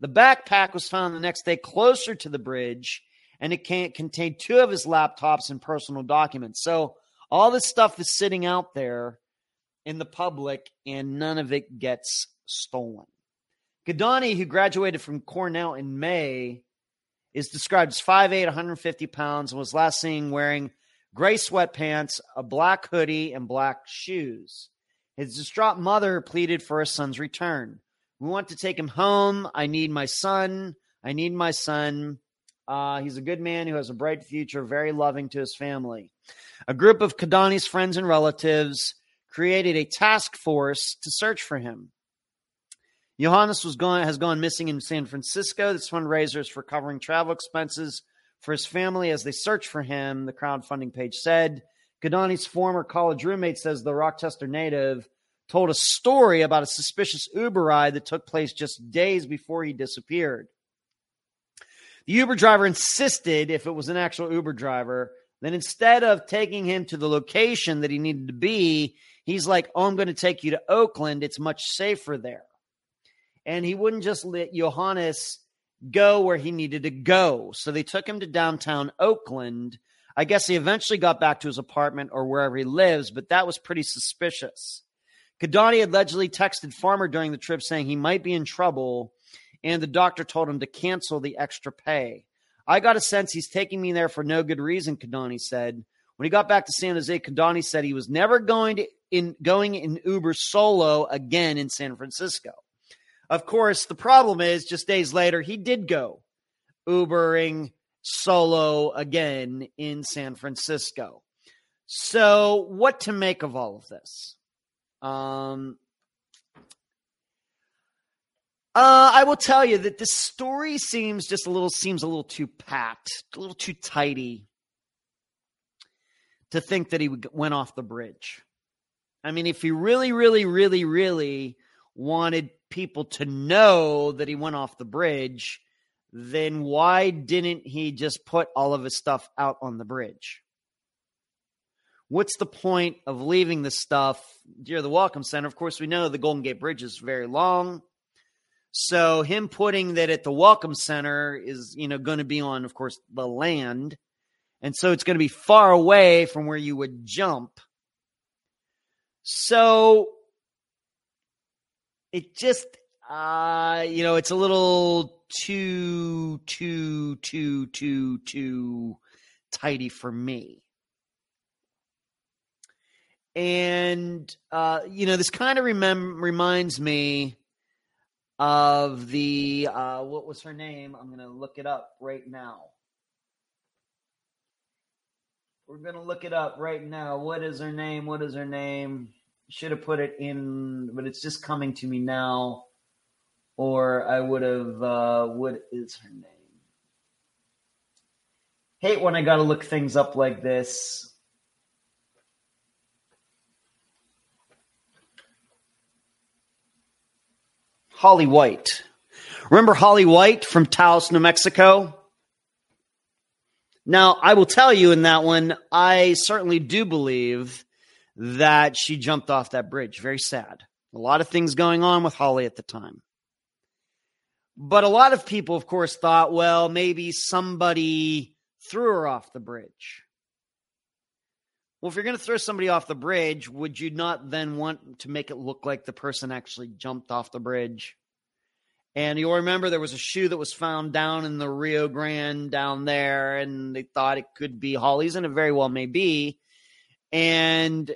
The backpack was found the next day closer to the bridge, and it contained two of his laptops and personal documents. So all this stuff is sitting out there in the public, and none of it gets stolen. Gadani, who graduated from Cornell in May, is described as 5'8, 150 pounds, and was last seen wearing gray sweatpants, a black hoodie, and black shoes. His distraught mother pleaded for his son's return. We want to take him home. I need my son. I need my son. Uh, he's a good man who has a bright future, very loving to his family. A group of Kadani's friends and relatives created a task force to search for him. Johannes was gone has gone missing in San Francisco. This fundraiser is for covering travel expenses for his family as they search for him. The crowdfunding page said. Kadani's former college roommate says the Rochester native told a story about a suspicious Uber ride that took place just days before he disappeared. The Uber driver insisted, if it was an actual Uber driver, then instead of taking him to the location that he needed to be, he's like, Oh, I'm going to take you to Oakland. It's much safer there. And he wouldn't just let Johannes go where he needed to go. So they took him to downtown Oakland. I guess he eventually got back to his apartment or wherever he lives, but that was pretty suspicious. Kidani allegedly texted Farmer during the trip saying he might be in trouble, and the doctor told him to cancel the extra pay. I got a sense he's taking me there for no good reason, Kidani said. When he got back to San Jose, Kidani said he was never going to in going in Uber solo again in San Francisco. Of course, the problem is just days later he did go Ubering solo again in San Francisco. So, what to make of all of this? Um, uh, I will tell you that this story seems just a little seems a little too packed, a little too tidy to think that he went off the bridge. I mean, if he really, really, really, really wanted people to know that he went off the bridge, then why didn't he just put all of his stuff out on the bridge? What's the point of leaving the stuff near the Welcome Center? Of course, we know the Golden Gate Bridge is very long. So him putting that at the Welcome Center is, you know, going to be on, of course, the land. And so it's going to be far away from where you would jump. So it just, uh, you know, it's a little too, too, too, too, too tidy for me. And, uh, you know, this kind of remem- reminds me of the uh, what was her name? I'm to look it up right now. We're to look it up right now. What is her name? What is her name? Should have put it in, but it's just coming to me now. Or I would have. Uh, what is her name? Hate when I got to look things up like this. Holly White. Remember Holly White from Taos, New Mexico? Now, I will tell you in that one, I certainly do believe that she jumped off that bridge. Very sad. A lot of things going on with Holly at the time. But a lot of people, of course, thought, well, maybe somebody threw her off the bridge. Well, if you're going to throw somebody off the bridge, would you not then want to make it look like the person actually jumped off the bridge? And you'll remember there was a shoe that was found down in the Rio Grande down there, and they thought it could be Holly's, and it very well may be. And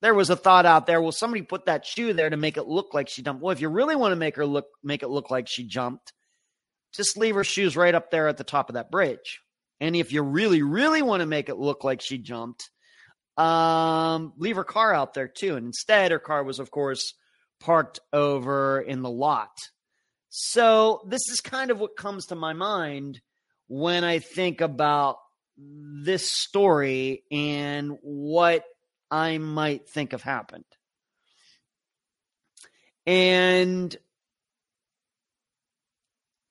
there was a thought out there, well, somebody put that shoe there to make it look like she jumped. Well, if you really want to make her look make it look like she jumped, just leave her shoes right up there at the top of that bridge. And if you really, really want to make it look like she jumped, um, leave her car out there too. And instead, her car was, of course, parked over in the lot. So this is kind of what comes to my mind when I think about this story and what I might think have happened. And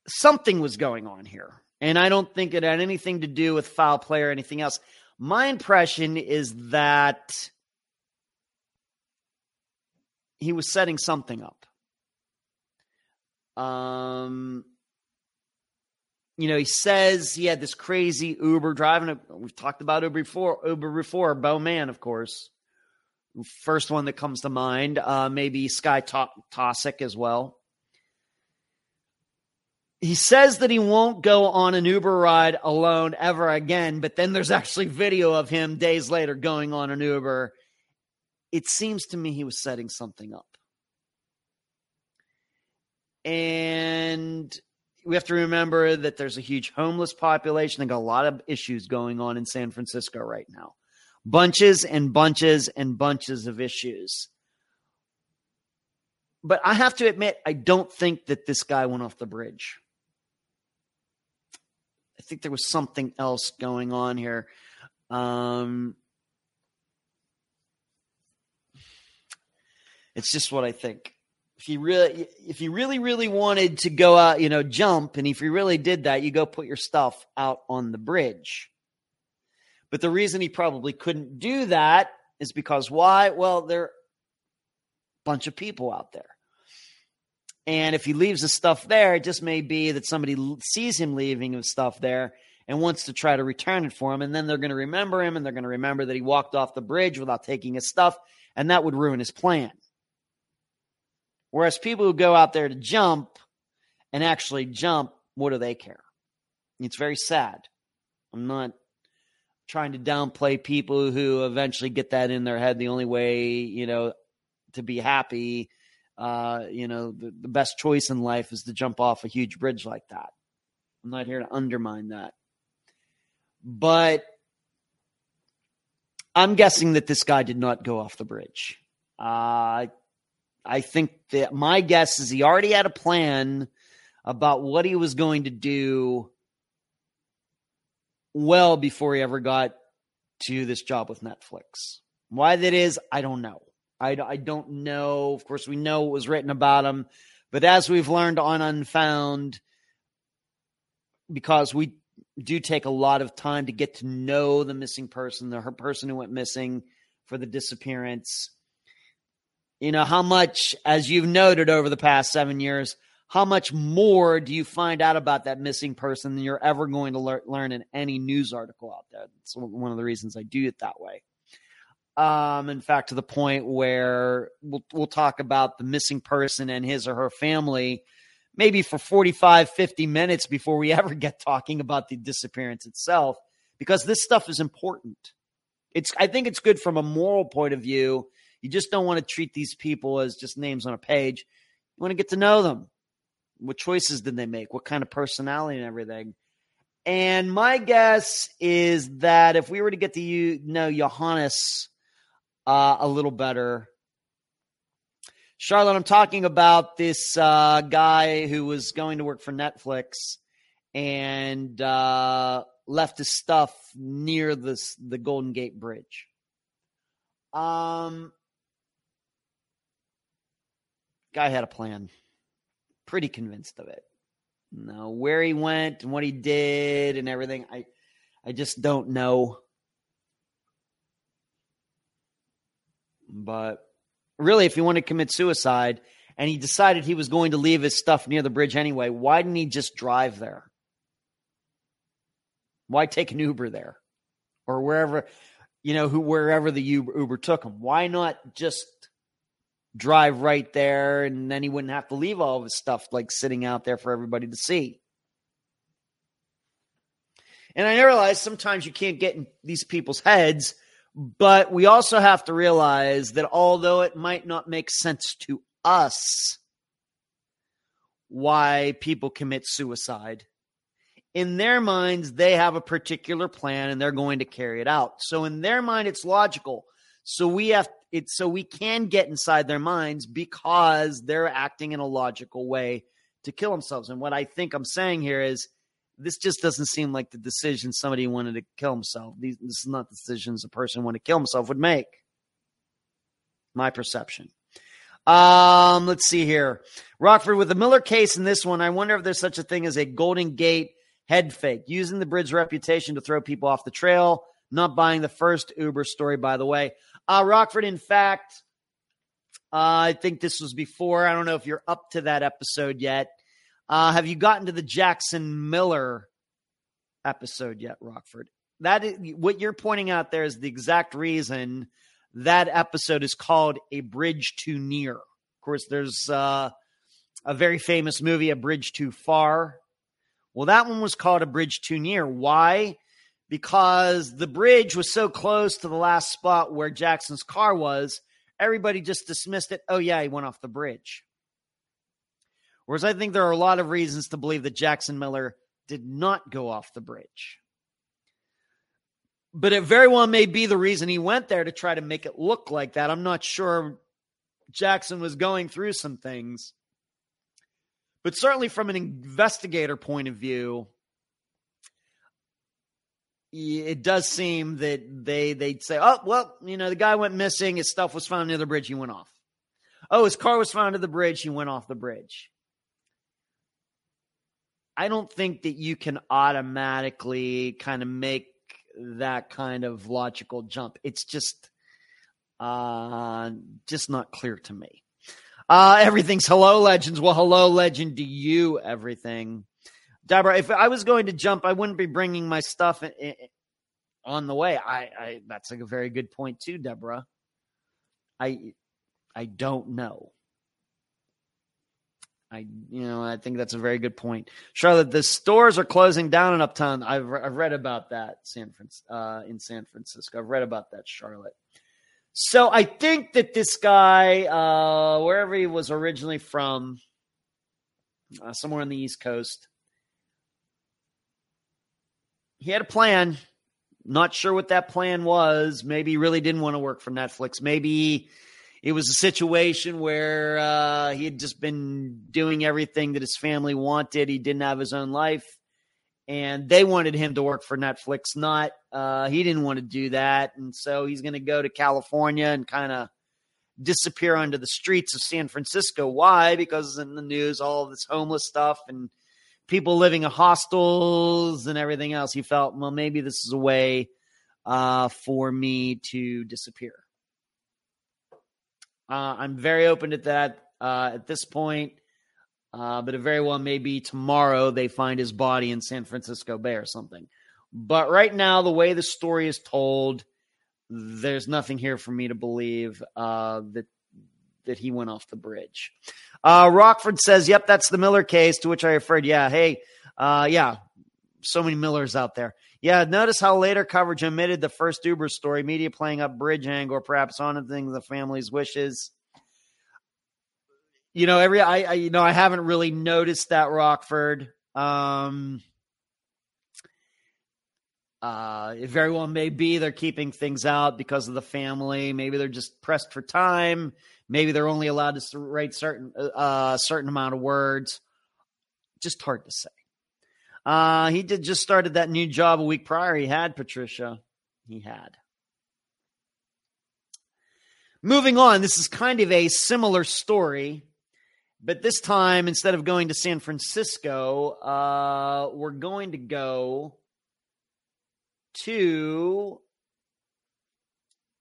something was going on here. And I don't think it had anything to do with foul play or anything else. My impression is that he was setting something up. Um, you know, he says he had this crazy Uber driving. We've talked about Uber before. Uber before. Bo Man, of course, first one that comes to mind. Uh, maybe Sky Tossick as well he says that he won't go on an Uber ride alone ever again, but then there's actually video of him days later going on an Uber. It seems to me he was setting something up. And we have to remember that there's a huge homeless population. They got a lot of issues going on in San Francisco right now. Bunches and bunches and bunches of issues. but I have to admit, I don't think that this guy went off the bridge. I think there was something else going on here. Um, it's just what I think. If you really, if you really, really wanted to go out, you know, jump, and if you really did that, you go put your stuff out on the bridge. But the reason he probably couldn't do that is because why? Well, there are a bunch of people out there. And if he leaves the stuff there, it just may be that somebody sees him leaving his stuff there and wants to try to return it for him. And then they're going to remember him and they're going to remember that he walked off the bridge without taking his stuff. And that would ruin his plan. Whereas people who go out there to jump and actually jump, what do they care? It's very sad. I'm not trying to downplay people who eventually get that in their head. The only way, you know, to be happy, uh, you know, the, the best choice in life is to jump off a huge bridge like that. I'm not here to undermine that. But I'm guessing that this guy did not go off the bridge. Uh, I think that my guess is he already had a plan about what he was going to do well before he ever got to this job with Netflix. Why that is, I don't know. I, I don't know. Of course, we know what was written about him, but as we've learned on Unfound, because we do take a lot of time to get to know the missing person, the her person who went missing for the disappearance. You know, how much, as you've noted over the past seven years, how much more do you find out about that missing person than you're ever going to lear- learn in any news article out there? That's one of the reasons I do it that way. Um, in fact, to the point where we'll, we'll talk about the missing person and his or her family maybe for 45, 50 minutes before we ever get talking about the disappearance itself, because this stuff is important. It's, I think it's good from a moral point of view. You just don't want to treat these people as just names on a page. You want to get to know them. What choices did they make? What kind of personality and everything? And my guess is that if we were to get to you know Johannes uh, a little better, Charlotte, I'm talking about this uh, guy who was going to work for Netflix and uh, left his stuff near this the Golden Gate Bridge. Um, guy had a plan pretty convinced of it. Now, where he went and what he did and everything, I I just don't know. But really, if he wanted to commit suicide and he decided he was going to leave his stuff near the bridge anyway, why didn't he just drive there? Why take an Uber there? Or wherever, you know, who wherever the Uber, Uber took him. Why not just drive right there and then he wouldn't have to leave all of his stuff like sitting out there for everybody to see. And I realize sometimes you can't get in these people's heads, but we also have to realize that although it might not make sense to us why people commit suicide, in their minds, they have a particular plan and they're going to carry it out. So in their mind, it's logical. So we have it so we can get inside their minds because they're acting in a logical way to kill themselves. And what I think I'm saying here is this just doesn't seem like the decision somebody wanted to kill himself. These, this is not decisions a person wanted to kill himself would make. My perception. Um, let's see here. Rockford with the Miller case in this one. I wonder if there's such a thing as a Golden Gate head fake, using the bridge reputation to throw people off the trail. Not buying the first Uber story, by the way. Uh, Rockford, in fact, uh, I think this was before. I don't know if you're up to that episode yet. Uh, have you gotten to the Jackson Miller episode yet, Rockford? That is, what you're pointing out there is the exact reason that episode is called "A Bridge Too Near." Of course, there's uh, a very famous movie, "A Bridge Too Far." Well, that one was called "A Bridge Too Near." Why? because the bridge was so close to the last spot where Jackson's car was, everybody just dismissed it. Oh, yeah, he went off the bridge. Whereas I think there are a lot of reasons to believe that Jackson Miller did not go off the bridge. But it very well may be the reason he went there to try to make it look like that. I'm not sure, Jackson was going through some things. But certainly from an investigator point of view, it does seem that they they'd say, "Oh, well, you know, the guy went missing. His stuff was found near the bridge. He went off. Oh, his car was found under the bridge. He went off the bridge." I don't think that you can automatically kind of make that kind of logical jump. It's just uh just not clear to me. Uh everything's hello legends. Well, hello legend to you everything. Deborah, if I was going to jump, I wouldn't be bringing my stuff in, in, on the way. I, I that's like a very good point too, Deborah. I I don't know. I you know I think that's a very good point, Charlotte. The stores are closing down in Uptown. I've I've read about that San Francisco uh, in San Francisco. I've read about that Charlotte. So I think that this guy, uh, wherever he was originally from, uh, somewhere on the East Coast, he had a plan. Not sure what that plan was. Maybe he really didn't want to work for Netflix. Maybe it was a situation where uh, he had just been doing everything that his family wanted. He didn't have his own life, and they wanted him to work for Netflix. Not uh, he didn't want to do that, and so he's going to go to California and kind of disappear onto the streets of San Francisco. Why? Because in the news, all this homeless stuff and people living in hostels and everything else. He felt, well, maybe this is a way uh, for me to disappear. Uh, I'm very open to that uh, at this point, uh, but it very well may be tomorrow they find his body in San Francisco Bay or something. But right now, the way the story is told, there's nothing here for me to believe uh, that that he went off the bridge. Uh, Rockford says, "Yep, that's the Miller case." To which I referred, "Yeah, hey, uh, yeah, so many Millers out there." Yeah, notice how later coverage omitted the first Uber story, media playing up bridge angle, or perhaps honoring the family's wishes. You know, every I, I you know I haven't really noticed that Rockford. Um, uh, it very well may be they're keeping things out because of the family. Maybe they're just pressed for time. Maybe they're only allowed to write certain a uh, certain amount of words. Just hard to say. Uh, he did just started that new job a week prior. He had Patricia. He had. Moving on, this is kind of a similar story, but this time instead of going to San Francisco, uh, we're going to go to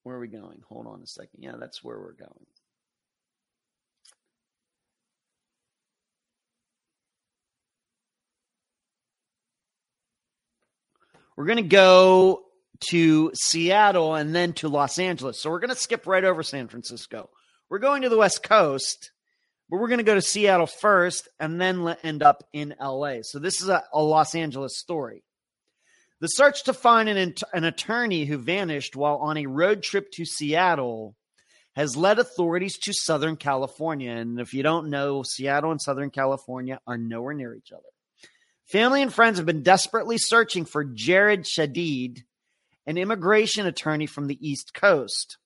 where are we going? Hold on a second. Yeah, that's where we're going. We're going to go to Seattle and then to Los Angeles. So we're going to skip right over San Francisco. We're going to the West Coast, but we're going to go to Seattle first and then end up in LA. So this is a, a Los Angeles story. The search to find an, an attorney who vanished while on a road trip to Seattle has led authorities to Southern California. And if you don't know, Seattle and Southern California are nowhere near each other. Family and friends have been desperately searching for Jared Shadid, an immigration attorney from the East Coast.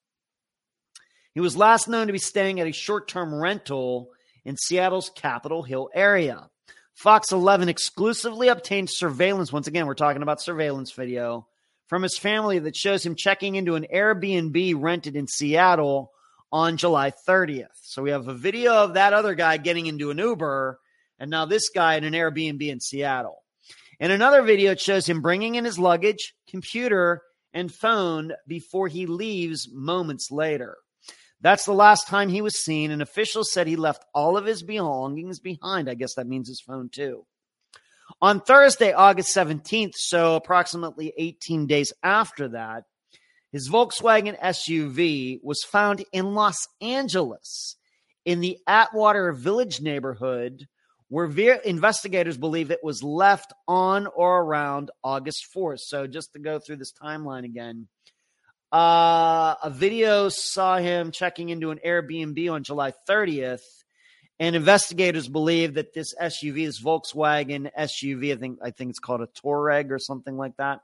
He was last known to be staying at a short term rental in Seattle's Capitol Hill area. Fox 11 exclusively obtained surveillance. Once again, we're talking about surveillance video from his family that shows him checking into an Airbnb rented in Seattle on July 30th. So we have a video of that other guy getting into an Uber and now this guy in an Airbnb in Seattle. In another video, it shows him bringing in his luggage, computer, and phone before he leaves moments later. That's the last time he was seen, and officials said he left all of his belongings behind. I guess that means his phone, too. On Thursday, August 17th, so approximately 18 days after that, his Volkswagen SUV was found in Los Angeles in the Atwater Village neighborhood where investigators believe it was left on or around August 4th. So just to go through this timeline again, uh, a video saw him checking into an Airbnb on July 30th, and investigators believe that this SUV, this Volkswagen SUV, I think I think it's called a Touareg or something like that,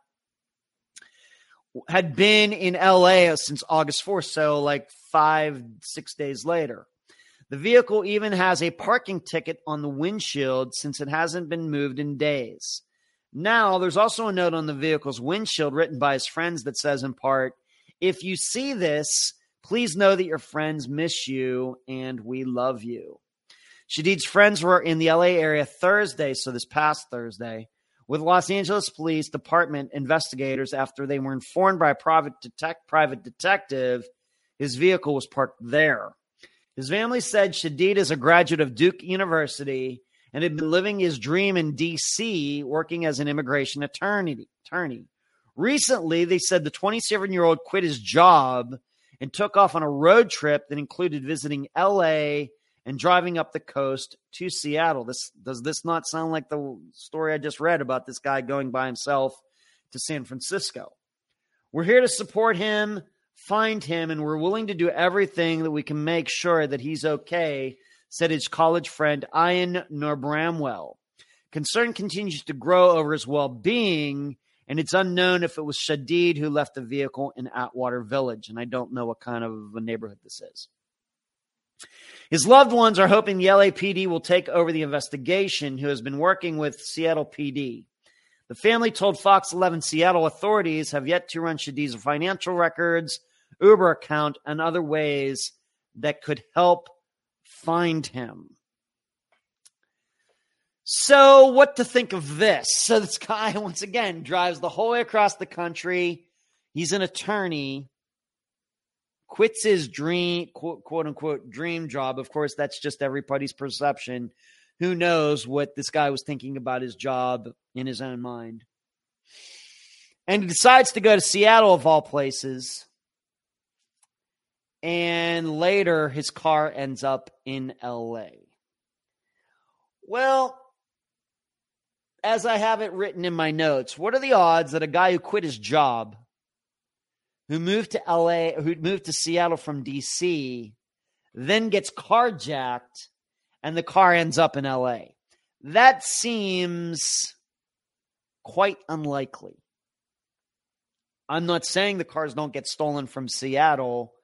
had been in LA since August 4th. So like five, six days later. The vehicle even has a parking ticket on the windshield since it hasn't been moved in days. Now, there's also a note on the vehicle's windshield written by his friends that says, in part, if you see this, please know that your friends miss you and we love you. Shadid's friends were in the LA area Thursday, so this past Thursday, with Los Angeles Police Department investigators after they were informed by a private, private detective his vehicle was parked there. His family said Shadid is a graduate of Duke University and had been living his dream in D.C., working as an immigration attorney. attorney. Recently, they said the 27 year old quit his job and took off on a road trip that included visiting L.A. and driving up the coast to Seattle. This does this not sound like the story I just read about this guy going by himself to San Francisco? We're here to support him, find him, and we're willing to do everything that we can make sure that he's okay said his college friend Ian Norbramwell. Concern continues to grow over his well being, and it's unknown if it was Shadid who left the vehicle in Atwater Village. And I don't know what kind of a neighborhood this is. His loved ones are hoping the LAPD will take over the investigation, who has been working with Seattle PD. The family told Fox 11 Seattle authorities have yet to run Shadid's financial records, Uber account, and other ways that could help find him. So, what to think of this? So, this guy, once again, drives the whole way across the country. He's an attorney, quits his dream, quote, quote unquote, dream job. Of course, that's just everybody's perception. Who knows what this guy was thinking about his job in his own mind? And he decides to go to Seattle, of all places and later his car ends up in LA. Well, as I have it written in my notes, what are the odds that a guy who quit his job, who moved to LA, who moved to Seattle from DC, then gets carjacked and the car ends up in LA? That seems quite unlikely. I'm not saying the cars don't get stolen from Seattle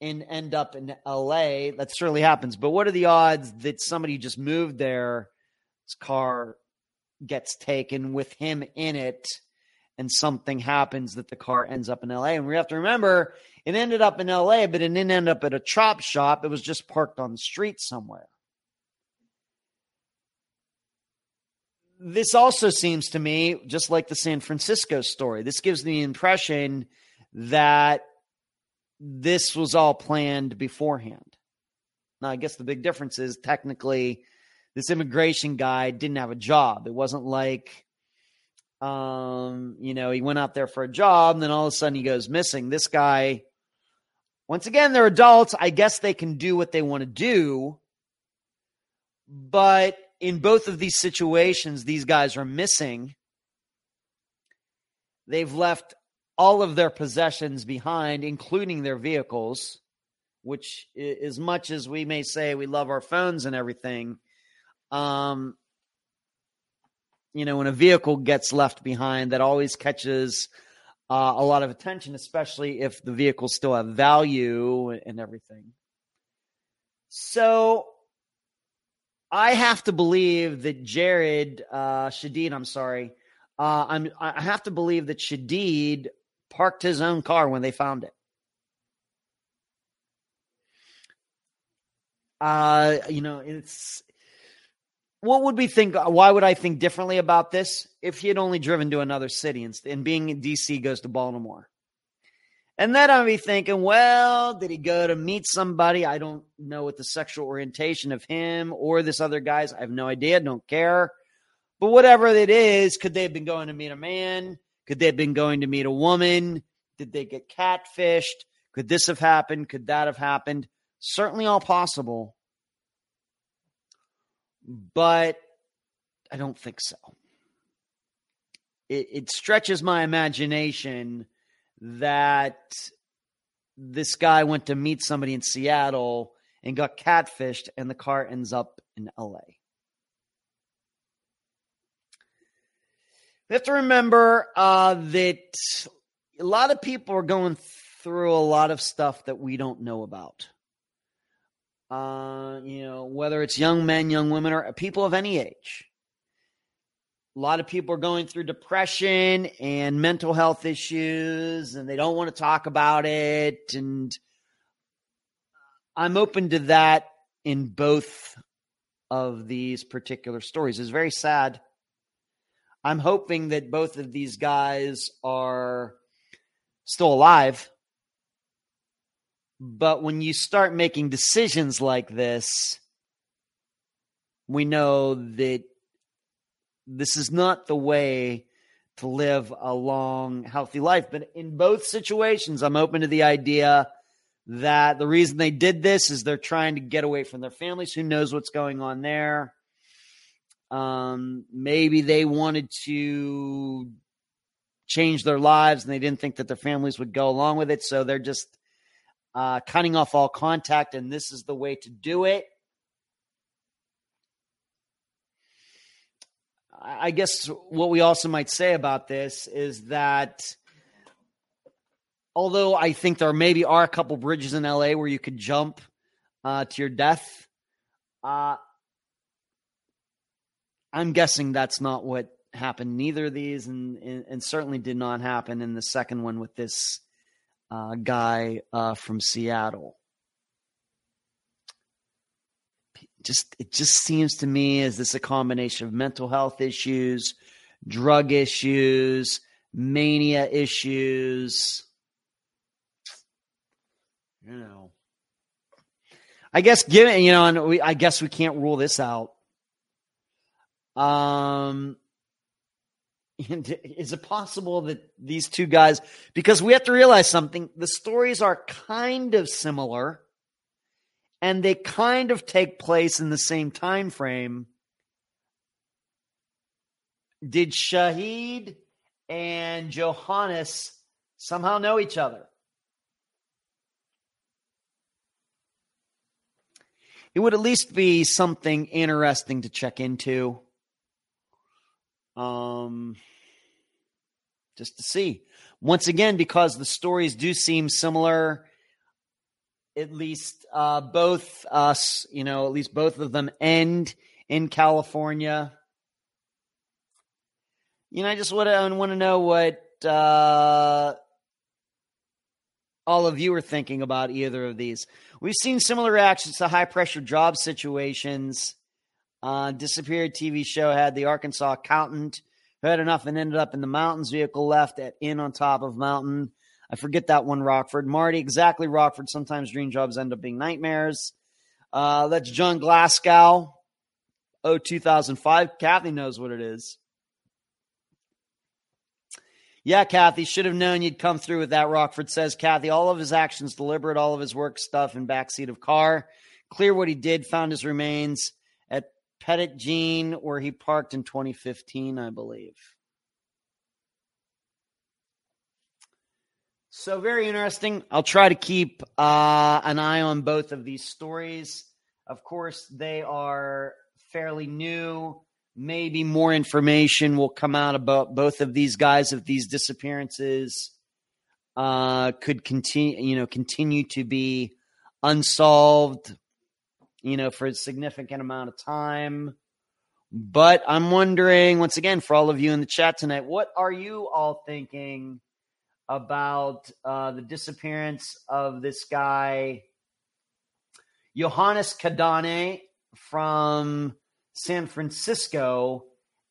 and end up in LA. That certainly happens. But what are the odds that somebody just moved there, his car gets taken with him in it, and something happens that the car ends up in LA? And we have to remember it ended up in LA, but it didn't end up at a chop shop. It was just parked on the street somewhere. This also seems to me, just like the San Francisco story, this gives the impression that this was all planned beforehand. Now, I guess the big difference is technically this immigration guy didn't have a job. It wasn't like, um, you know, he went out there for a job and then all of a sudden he goes missing. This guy, once again, they're adults. I guess they can do what they want to do. But in both of these situations, these guys are missing. They've left all of their possessions behind, including their vehicles, which, as much as we may say we love our phones and everything, um, you know, when a vehicle gets left behind, that always catches uh, a lot of attention, especially if the vehicles still have value and everything. So I have to believe that Jared uh, Shadid, I'm sorry, uh, I'm I have to believe that Shadid parked his own car when they found it. Uh, you know, it's what would we think? Why would I think differently about this if he had only driven to another city and, and being in DC goes to Baltimore? And then I'd be thinking, well, did he go to meet somebody? I don't know what the sexual orientation of him or this other guy's. I have no idea. Don't care. But whatever it is, could they have been going to meet a man? Could they have been going to meet a woman? Did they get catfished? Could this have happened? Could that have happened? Certainly all possible. But I don't think so. It, it stretches my imagination that this guy went to meet somebody in Seattle and got catfished, and the car ends up in LA. We have to remember uh, that a lot of people are going through a lot of stuff that we don't know about. Uh, you know, whether it's young men, young women, or people of any age. A lot of people are going through depression and mental health issues, and they don't want to talk about it. And I'm open to that in both of these particular stories. It's very sad. I'm hoping that both of these guys are still alive. But when you start making decisions like this, we know that this is not the way to live a long, healthy life. But in both situations, I'm open to the idea that the reason they did this is they're trying to get away from their families. Who knows what's going on there? Um, maybe they wanted to change their lives and they didn't think that their families would go along with it. So they're just uh, cutting off all contact, and this is the way to do it. I guess what we also might say about this is that although I think there maybe are a couple bridges in LA where you could jump uh, to your death, uh, I'm guessing that's not what happened. Neither of these, and, and, and certainly did not happen in the second one with this uh, guy uh, from Seattle. Just it just seems to me as this a combination of mental health issues, drug issues, mania issues. You know, I guess given you know, and we I guess we can't rule this out. Um, and is it possible that these two guys because we have to realize something the stories are kind of similar and they kind of take place in the same time frame. Did shahid and johannes somehow know each other? It would at least be something interesting to check into um just to see. Once again, because the stories do seem similar, at least uh, both us, you know, at least both of them end in California. You know, I just want to want to know what uh, all of you are thinking about either of these. We've seen similar reactions to high pressure job situations. Uh, disappeared TV show had the Arkansas accountant who had enough and ended up in the mountains. Vehicle left at inn on top of mountain. I forget that one, Rockford. Marty, exactly, Rockford. Sometimes dream jobs end up being nightmares. Uh, that's John Glasgow. Oh, 2005. Kathy knows what it is. Yeah, Kathy, should have known you'd come through with that. Rockford says, Kathy, all of his actions deliberate, all of his work stuff in backseat of car. Clear what he did, found his remains. Petit Jean, where he parked in 2015, I believe. So, very interesting. I'll try to keep uh, an eye on both of these stories. Of course, they are fairly new. Maybe more information will come out about both of these guys if these disappearances uh, could continue, you know, continue to be unsolved you know, for a significant amount of time. But I'm wondering, once again, for all of you in the chat tonight, what are you all thinking about uh, the disappearance of this guy, Johannes Kadane from San Francisco,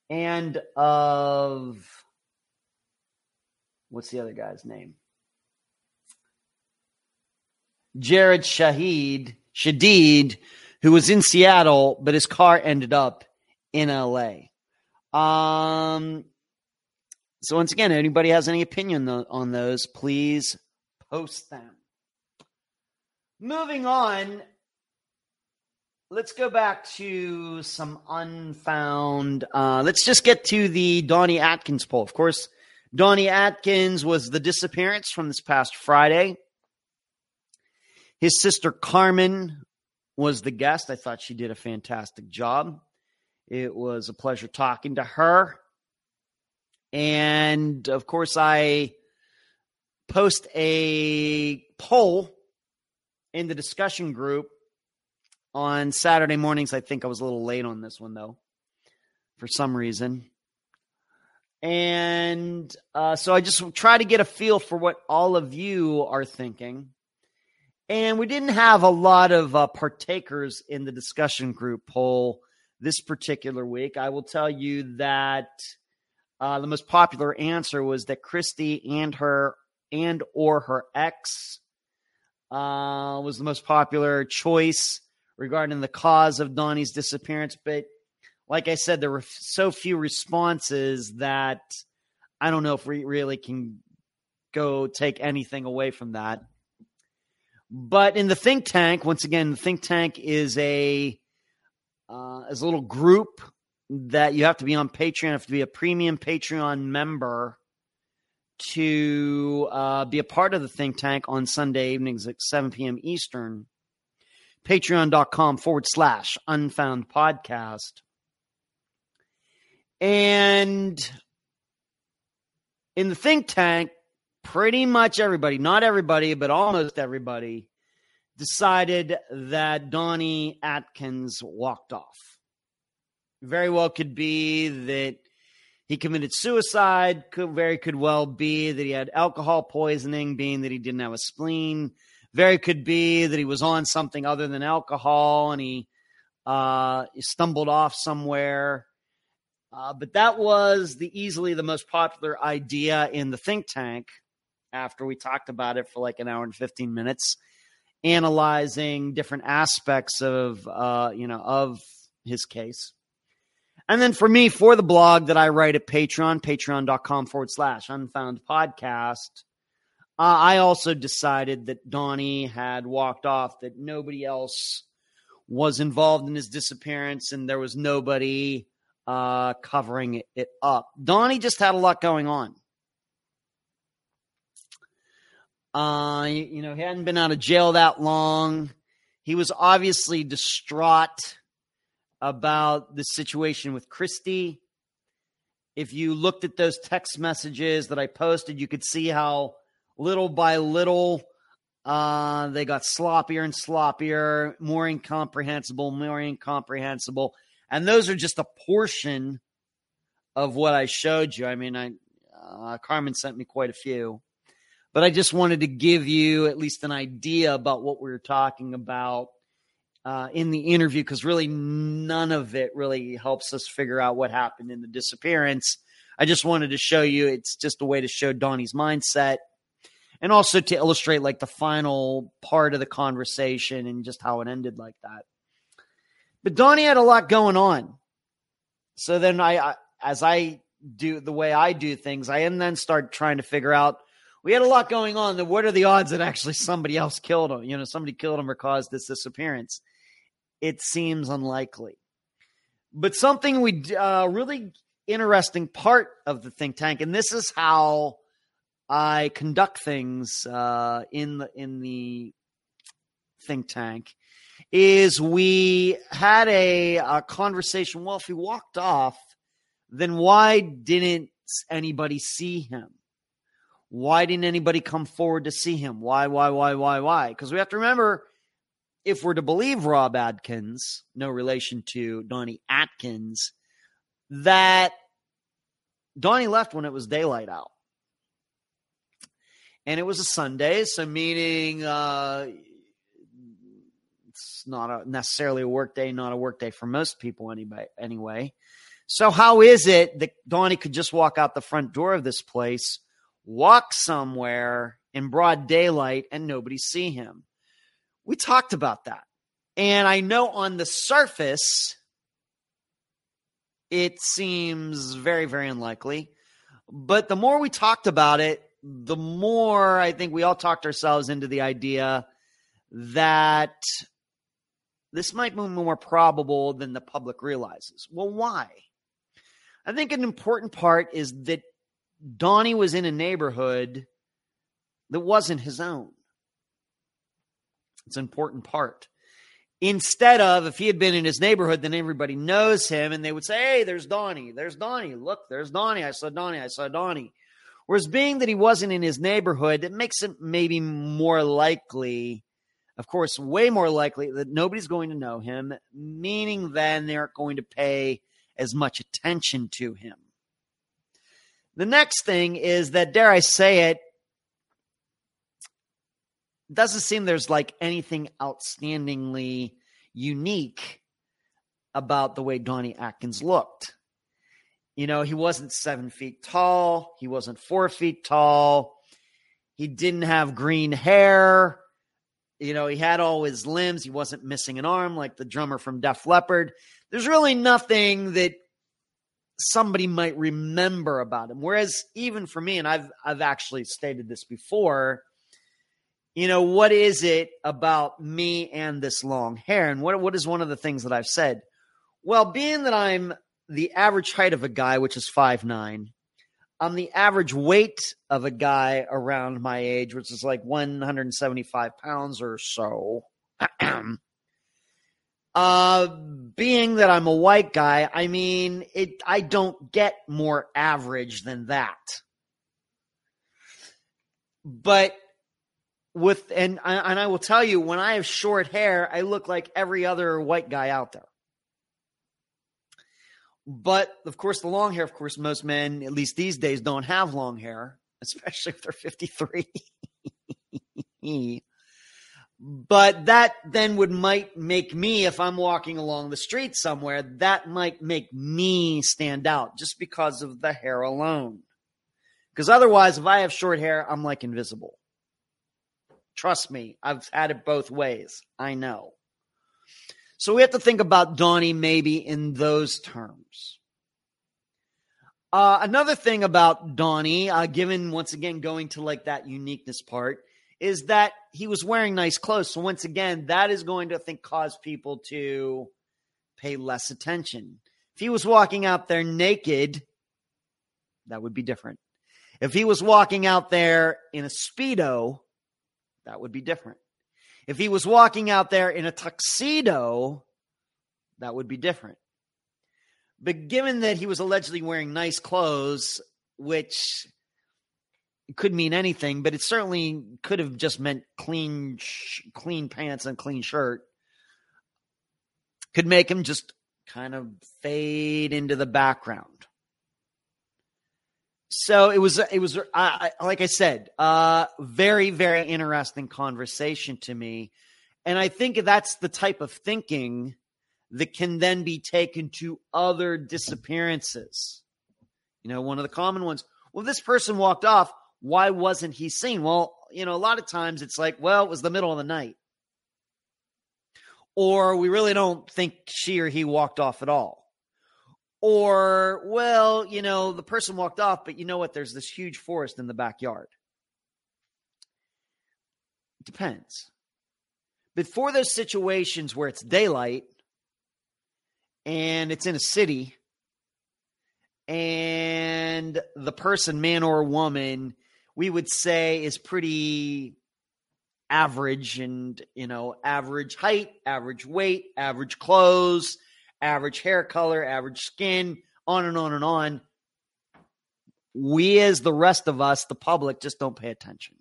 and of what's the other guy's name? Jared Shahid Shadid, who was in Seattle, but his car ended up in LA. Um, so once again, anybody has any opinion on those, please post them. Moving on, let's go back to some unfound. Uh, let's just get to the Donnie Atkins poll. Of course, Donnie Atkins was the disappearance from this past Friday. His sister Carmen was the guest. I thought she did a fantastic job. It was a pleasure talking to her. And of course, I post a poll in the discussion group on Saturday mornings. I think I was a little late on this one though, for some reason. And uh, so I just try to get a feel for what all of you are thinking. And we didn't have a lot of uh, partakers in the discussion group poll this particular week. I will tell you that uh, the most popular answer was that Christy and her and or her ex uh, was the most popular choice regarding the cause of Donnie's disappearance. But like I said, there were so few responses that I don't know if we really can go take anything away from that. But in the think tank, once again, the think tank is a uh, is a little group that you have to be on Patreon, you have to be a premium Patreon member to uh, be a part of the think tank on Sunday evenings at 7 p.m. Eastern. Patreon.com forward slash unfound podcast. And in the think tank, pretty much everybody, not everybody, but almost everybody, decided that Donnie Atkins walked off. Very well could be that he committed suicide. Could very could well be that he had alcohol poisoning, being that he didn't have a spleen. Very could be that he was on something other than alcohol and he uh, stumbled off somewhere. Uh, but that was the easily the most popular idea in the think tank after we talked about it for like an hour and 15 minutes analyzing different aspects of uh, you know of his case and then for me, for the blog that I write at Patreon, patreon.com forward slash unfound podcast, uh, I also decided that Donnie had walked off, that nobody else was involved in his disappearance, and there was nobody uh, covering it, it up. Donnie just had a lot going on. Uh, you, know, he hadn't been out of jail that long. He was obviously distraught about the situation with Christy. If you looked at those text messages that I posted, you could see how little by little uh, they got sloppier and sloppier, more incomprehensible, more incomprehensible. And those are just a portion of what I showed you. I mean, I uh, Carmen sent me quite a few, but I just wanted to give you at least an idea about what we were talking about uh, in the interview because really none of it really helps us figure out what happened in the disappearance. I just wanted to show you it's just a way to show Donnie's mindset and also to illustrate like the final part of the conversation and just how it ended like that. But Donnie had a lot going on. So then I, I as I do the way I do things, I and then start trying to figure out we had a lot going on. Then what are the odds that actually somebody else killed him? You know, somebody killed him or caused this disappearance it seems unlikely. But something we uh, really interesting part of the think tank, and this is how I conduct things uh, in the in the think tank, is we had a, a conversation. Well, if he walked off, then why didn't anybody see him? Why didn't anybody come forward to see him? Why, why, why, why, why? Because we have to remember if we're to believe Rob Adkins, no relation to Donnie Atkins, that Donnie left when it was daylight out. And it was a Sunday, so meaning uh, it's not a, necessarily a work day, not a work day for most people anyway. anyway. So, how is it that Donnie could just walk out the front door of this place, walk somewhere in broad daylight, and nobody see him? We talked about that. And I know on the surface, it seems very, very unlikely. But the more we talked about it, the more I think we all talked ourselves into the idea that this might be more probable than the public realizes. Well, why? I think an important part is that Donnie was in a neighborhood that wasn't his own. It's an important part. Instead of if he had been in his neighborhood, then everybody knows him and they would say, Hey, there's Donnie. There's Donnie. Look, there's Donnie. I saw Donnie. I saw Donnie. Whereas being that he wasn't in his neighborhood, it makes it maybe more likely, of course, way more likely that nobody's going to know him, meaning then they aren't going to pay as much attention to him. The next thing is that, dare I say it, doesn't seem there's like anything outstandingly unique about the way Donnie Atkins looked. You know, he wasn't seven feet tall, he wasn't four feet tall, he didn't have green hair. You know, he had all his limbs. He wasn't missing an arm like the drummer from Def Leppard. There's really nothing that somebody might remember about him. Whereas even for me, and I've I've actually stated this before, you know, what is it about me and this long hair? And what, what is one of the things that I've said? Well, being that I'm the average height of a guy, which is five nine, I'm the average weight of a guy around my age, which is like 175 pounds or so. uh, being that I'm a white guy, I mean, it. I don't get more average than that. But with and and I will tell you when I have short hair, I look like every other white guy out there. But of course, the long hair, of course, most men, at least these days, don't have long hair, especially if they're 53. but that then would might make me, if I'm walking along the street somewhere, that might make me stand out just because of the hair alone. Because otherwise, if I have short hair, I'm like invisible. Trust me, I've had it both ways. I know. So we have to think about Donnie maybe in those terms. Uh, another thing about Donnie, uh, given once again going to like that uniqueness part, is that he was wearing nice clothes. So once again, that is going to I think cause people to pay less attention. If he was walking out there naked, that would be different. If he was walking out there in a speedo, that would be different. If he was walking out there in a tuxedo, that would be different. But given that he was allegedly wearing nice clothes, which could mean anything, but it certainly could have just meant clean, clean pants and clean shirt, could make him just kind of fade into the background. So it was, it was, uh, like I said, uh, very, very interesting conversation to me. And I think that's the type of thinking that can then be taken to other disappearances. You know, one of the common ones, well, this person walked off. Why wasn't he seen? Well, you know, a lot of times it's like, well, it was the middle of the night. Or we really don't think she or he walked off at all. Or, well, you know, the person walked off, but you know what? There's this huge forest in the backyard. It depends. But for those situations where it's daylight and it's in a city and the person, man or woman, we would say is pretty average and, you know, average height, average weight, average clothes average hair color, average skin, on and on and on. We, as the rest of us, the public, just don't pay attention.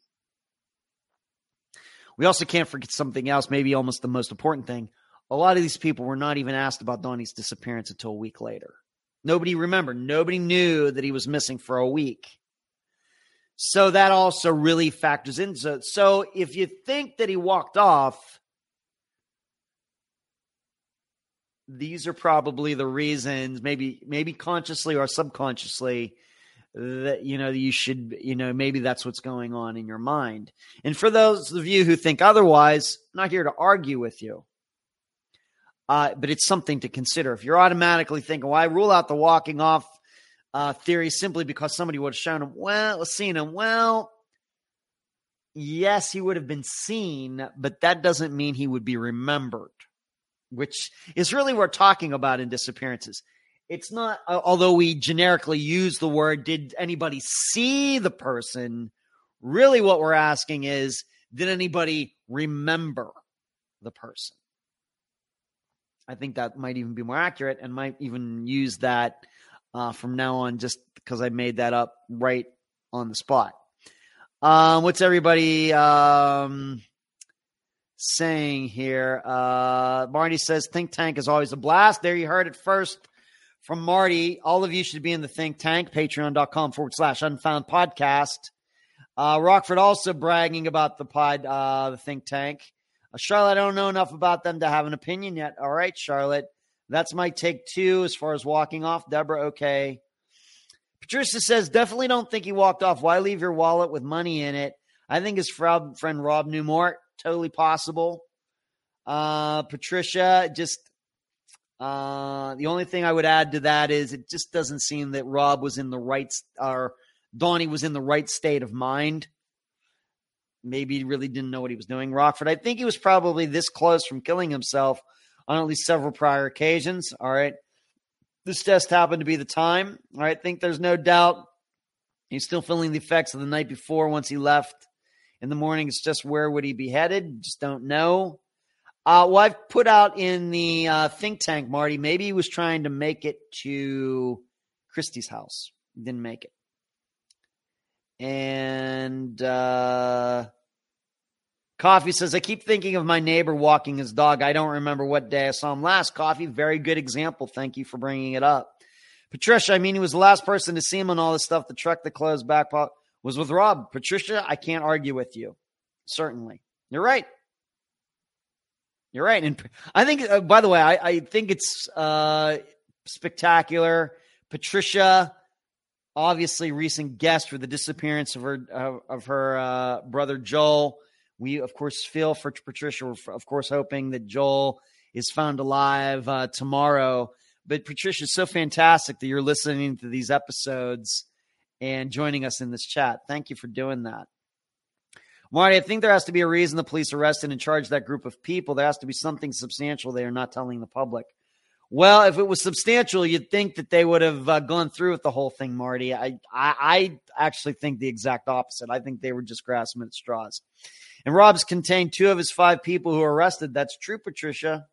We also can't forget something else, maybe almost the most important thing. A lot of these people were not even asked about Donnie's disappearance until a week later. Nobody remembered. Nobody knew that he was missing for a week. So that also really factors into it. So if you think that he walked off, these are probably the reasons maybe maybe consciously or subconsciously that you know you should you know maybe that's what's going on in your mind. And for those of you who think otherwise I'm not here to argue with you. Uh, but it's something to consider. If you're automatically thinking well i rule out the walking off uh, theory simply because somebody would have shown him well seen him well yes he would have been seen but that doesn't mean he would be remembered which is really what we're talking about in disappearances. It's not, although we generically use the word, did anybody see the person? Really, what we're asking is, did anybody remember the person? I think that might even be more accurate and might even use that uh, from now on just because I made that up right on the spot. Um, what's everybody um, saying here? Uh, Marty says think tank is always a blast. There you heard it first from Marty. All of you should be in the think tank. Patreon.com forward slash unfound podcast. Uh, Rockford also bragging about the pod, uh, the think tank. Uh, Charlotte, I don't know enough about them to have an opinion yet. All right, Charlotte. That's my take two as far as walking off. Deborah, okay. Patricia says, definitely don't think he walked off. Why leave your wallet with money in it? I think his friend Rob Newmort, totally possible. Uh, Patricia, just uh, the only thing I would add to that is it just doesn't seem that Rob was in the right or Donnie was in the right state of mind. Maybe he really didn't know what he was doing. Rockford, I think he was probably this close from killing himself on at least several prior occasions. All right. This test happened to be the time. All right. I think there's no doubt he's still feeling the effects of the night before once he left in the morning. It's just where would he be headed? Just don't know. Uh, well, I've put out in the uh, think tank, Marty. Maybe he was trying to make it to Christie's house. Didn't make it. And uh, Coffee says, I keep thinking of my neighbor walking his dog. I don't remember what day I saw him last. Coffee, very good example. Thank you for bringing it up. Patricia, I mean, he was the last person to see him on all this stuff. The truck, the clothes, backpack was with Rob. Patricia, I can't argue with you. Certainly. You're right. You're right. And I think, uh, by the way, I, I think it's uh, spectacular. Patricia, obviously, recent guest for the disappearance of her, of her uh, brother Joel we, of course, feel for Patricia. We're, of course, hoping that Joel is found alive uh, tomorrow. But Patricia, so fantastic that you're listening to these episodes and joining us in this chat. Thank you for doing that. Marty, I think there has to be a reason the police arrested and charged that group of people. There has to be something substantial they are not telling the public. Well, if it was substantial, you'd think that they would have uh, gone through with the whole thing, Marty. I, I, I actually think the exact opposite. I think they were just grasping at straws. And Rob's contained two of his five people who were arrested. That's true, Patricia.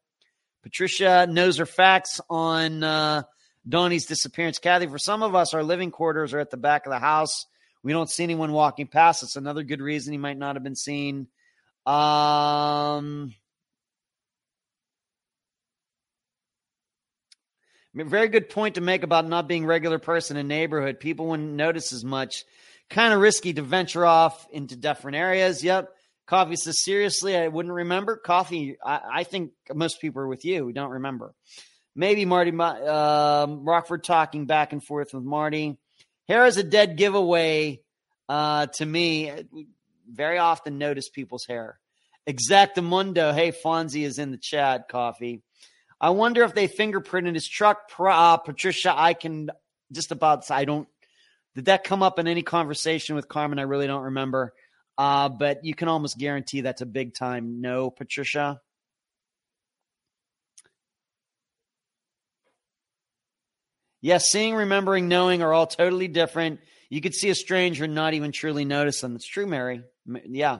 Patricia knows her facts on uh, Donnie's disappearance. Kathy, for some of us, our living quarters are at the back of the house. We don't see anyone walking past us. Another good reason he might not have been seen. Um, very good point to make about not being regular person in neighborhood. People wouldn't notice as much. Kind of risky to venture off into different areas. Yep. Coffee says, seriously, I wouldn't remember. Coffee, I, I think most people are with you. We don't remember. Maybe Marty uh, Rockford talking back and forth with Marty. Hair is a dead giveaway uh, to me. Very often notice people's hair. Exactamundo. Hey, Fonzie is in the chat, Coffee. I wonder if they fingerprinted his truck. Uh, Patricia, I can just about, I don't, did that come up in any conversation with Carmen? I really don't remember. Uh, but you can almost guarantee that's a big time no, Patricia. Yes, seeing, remembering, knowing are all totally different. You could see a stranger and not even truly notice them. It's true, Mary. Yeah.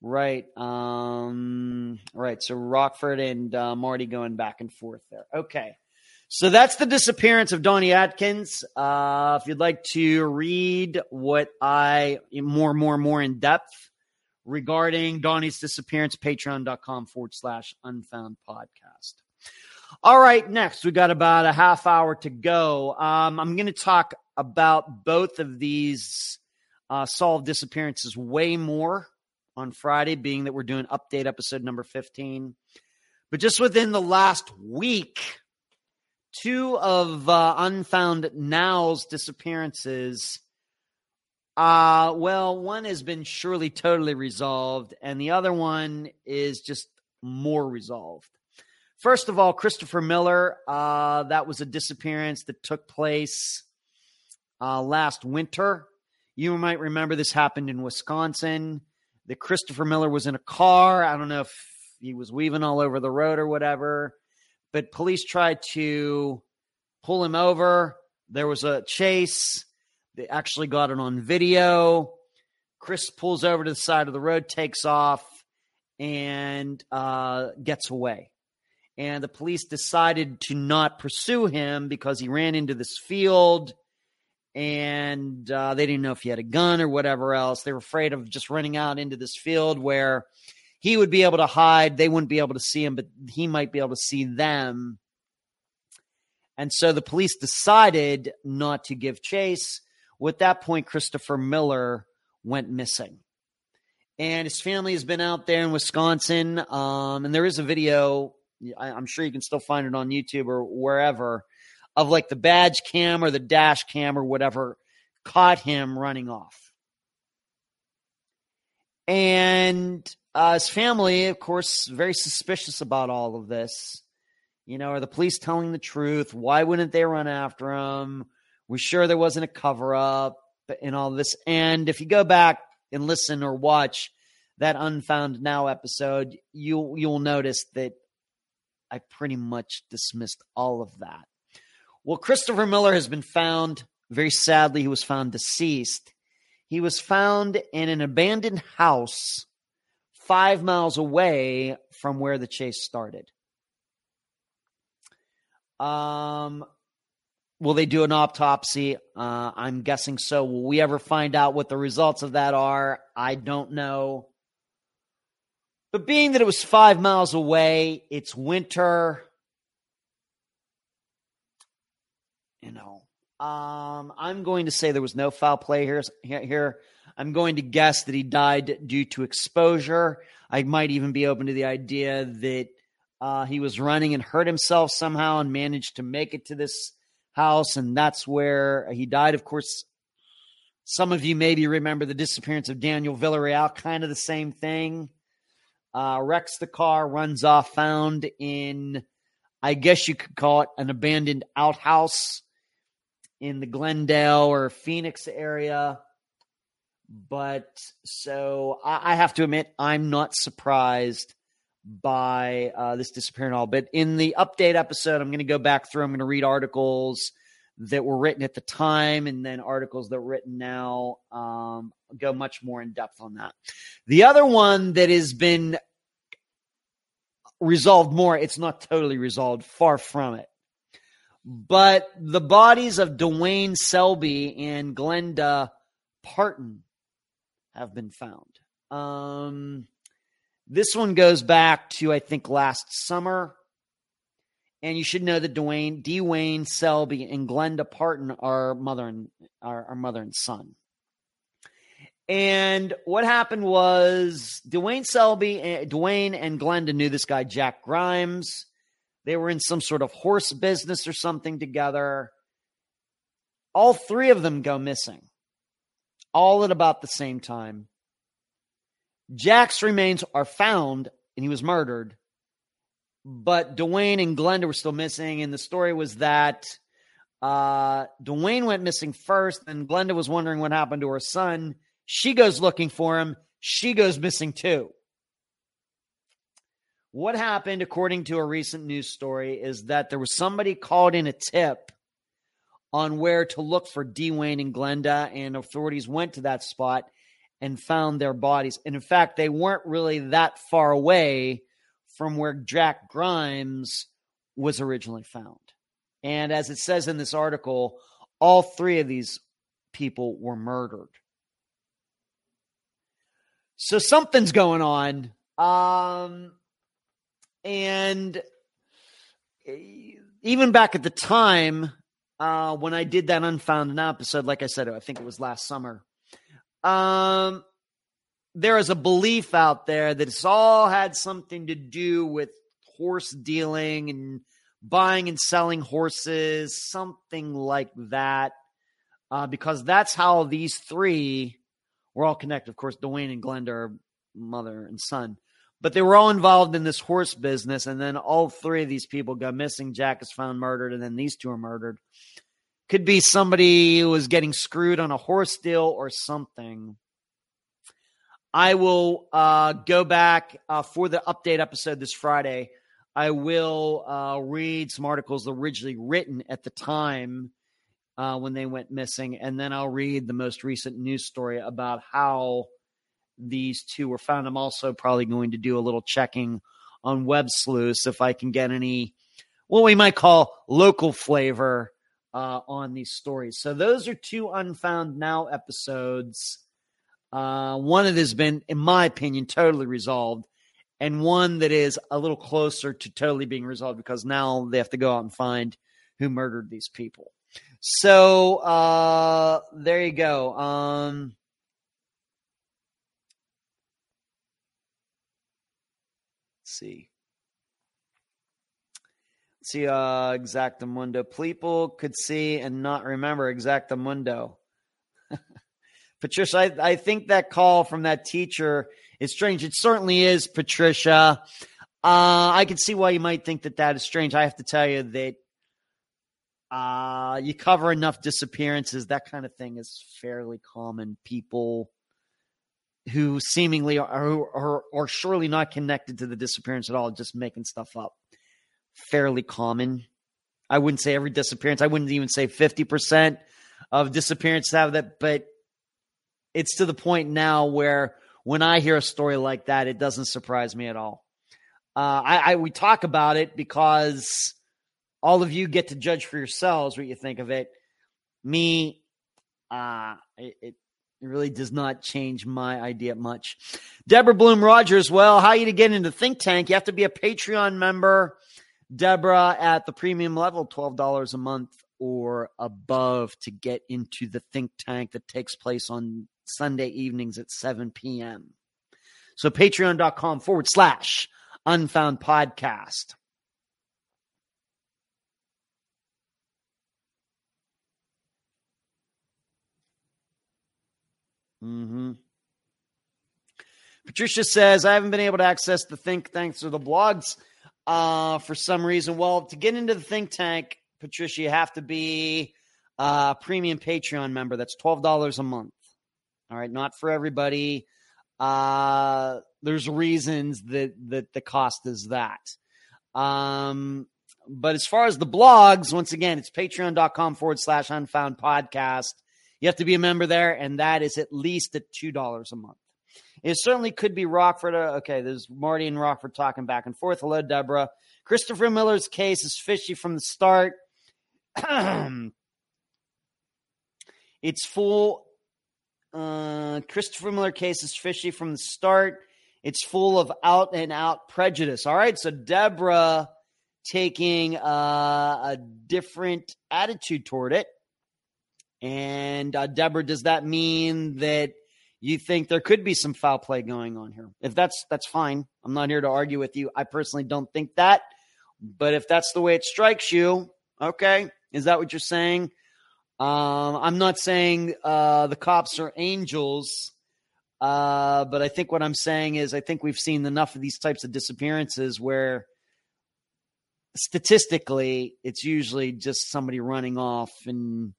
Right. Um, right. So Rockford and uh, Marty going back and forth there. Okay. So that's the disappearance of Donnie Atkins. Uh, if you'd like to read what I more, more, more in depth regarding Donnie's disappearance, patreon.com forward slash unfound podcast. All right, next we got about a half hour to go. Um, I'm going to talk about both of these uh, solved disappearances way more on Friday, being that we're doing update episode number 15. But just within the last week, two of uh, Unfound Now's disappearances. Uh, well, one has been surely totally resolved, and the other one is just more resolved. First of all, Christopher Miller, uh, that was a disappearance that took place uh, last winter. You might remember this happened in Wisconsin. That Christopher Miller was in a car. I don't know if he was weaving all over the road or whatever but police tried to pull him over. There was a chase. They actually got it on video. Chris pulls over to the side of the road, takes off, and uh, gets away. And the police decided to not pursue him because he ran into this field and uh, they didn't know if he had a gun or whatever else. They were afraid of just running out into this field where he would be able to hide. They wouldn't be able to see him, but he might be able to see them. And so the police decided not to give chase. At that point, Christopher Miller went missing. And his family has been out there in Wisconsin. Um, and there is a video, I, I'm sure you can still find it on YouTube or wherever, of like the badge cam or the dash cam or whatever caught him running off. And uh, his family, of course, very suspicious about all of this. You know, are the police telling the truth? Why wouldn't they run after him? We're sure there wasn't a cover up and all this. And if you go back and listen or watch that Unfound Now episode, you you'll notice that I pretty much dismissed all of that. Well, Christopher Miller has been found. Very sadly, he was found deceased. He was found in an abandoned house five miles away from where the chase started. Um, will they do an autopsy? Uh, I'm guessing so. Will we ever find out what the results of that are? I don't know. But being that it was five miles away, it's winter. You know, um, I'm going to say there was no foul play here. Here, I'm going to guess that he died due to exposure. I might even be open to the idea that uh, he was running and hurt himself somehow and managed to make it to this house, and that's where he died. Of course, some of you maybe remember the disappearance of Daniel Villarreal, kind of the same thing. Uh, wrecks the car, runs off, found in, I guess you could call it an abandoned outhouse in the Glendale or Phoenix area. But so I, I have to admit, I'm not surprised by uh, this disappearing all. But in the update episode, I'm going to go back through. I'm going to read articles that were written at the time and then articles that are written now. Um, go much more in depth on that. The other one that has been resolved more, it's not totally resolved, far from it. But the bodies of Dwayne Selby and Glenda Parton have been found. Um, this one goes back to, I think, last summer. And you should know that Dwayne, Dwayne Selby and Glenda Parton are mother and are, are mother and son. And what happened was Dwayne Selby, eh, Dwayne and Glenda knew this guy Jack Grimes. They were in some sort of horse business or something together. All three of them go missing, all at about the same time. Jack's remains are found and he was murdered. But Dwayne and Glenda were still missing. And the story was that uh, Dwayne went missing first, and Glenda was wondering what happened to her son. She goes looking for him. She goes missing too. What happened, according to a recent news story, is that there was somebody called in a tip on where to look for Dwayne and Glenda, and authorities went to that spot and found their bodies. And in fact, they weren't really that far away from where Jack Grimes was originally found. And as it says in this article, all three of these people were murdered. So something's going on. Um, and even back at the time, uh, when I did that Unfound episode, like I said, I think it was last summer, um, there is a belief out there that it's all had something to do with horse dealing and buying and selling horses, something like that. Uh, because that's how these three were all connected. Of course, Dwayne and Glenda are mother and son, but they were all involved in this horse business. And then all three of these people got missing. Jack is found murdered, and then these two are murdered. Could be somebody who was getting screwed on a horse deal or something. I will uh, go back uh, for the update episode this Friday. I will uh, read some articles originally written at the time uh, when they went missing, and then I'll read the most recent news story about how these two were found. I'm also probably going to do a little checking on Web Sleuths if I can get any, what we might call local flavor uh, on these stories. So those are two Unfound Now episodes. Uh, one that has been, in my opinion, totally resolved, and one that is a little closer to totally being resolved because now they have to go out and find who murdered these people. So uh, there you go. Um, see. Let's see, uh, Exactamundo. People could see and not remember Exactamundo. Patricia, I, I think that call from that teacher is strange. It certainly is, Patricia. Uh, I can see why you might think that that is strange. I have to tell you that uh, you cover enough disappearances, that kind of thing is fairly common. People who seemingly are, are, are surely not connected to the disappearance at all, just making stuff up. Fairly common. I wouldn't say every disappearance. I wouldn't even say 50% of disappearances have that, but it's to the point now where when I hear a story like that, it doesn't surprise me at all. Uh, I, I we talk about it because all of you get to judge for yourselves what you think of it. Me, uh, it, it really does not change my idea much. Deborah Bloom Rogers, well, how you to get into Think Tank? You have to be a Patreon member. Deborah at the premium level, $12 a month or above to get into the think tank that takes place on Sunday evenings at 7 p.m. So patreon.com forward slash unfound podcast. Mm-hmm. Patricia says, I haven't been able to access the think tanks or the blogs uh, for some reason. Well, to get into the think tank, Patricia, you have to be a premium Patreon member. That's $12 a month. All right, not for everybody. Uh, there's reasons that that the cost is that. Um, but as far as the blogs, once again, it's patreon.com forward slash unfound podcast. You have to be a member there, and that is at least at $2 a month. It certainly could be Rockford. Uh, okay, there's Marty and Rockford talking back and forth. Hello, Deborah. Christopher Miller's case is fishy from the start. it's full. Uh, Christopher Miller case is fishy from the start. It's full of out and out prejudice. All right, so Deborah taking uh, a different attitude toward it. And uh, Deborah, does that mean that you think there could be some foul play going on here? If that's that's fine. I'm not here to argue with you. I personally don't think that, but if that's the way it strikes you, okay, is that what you're saying? Um, I'm not saying uh, the cops are angels, uh, but I think what I'm saying is I think we've seen enough of these types of disappearances where statistically it's usually just somebody running off and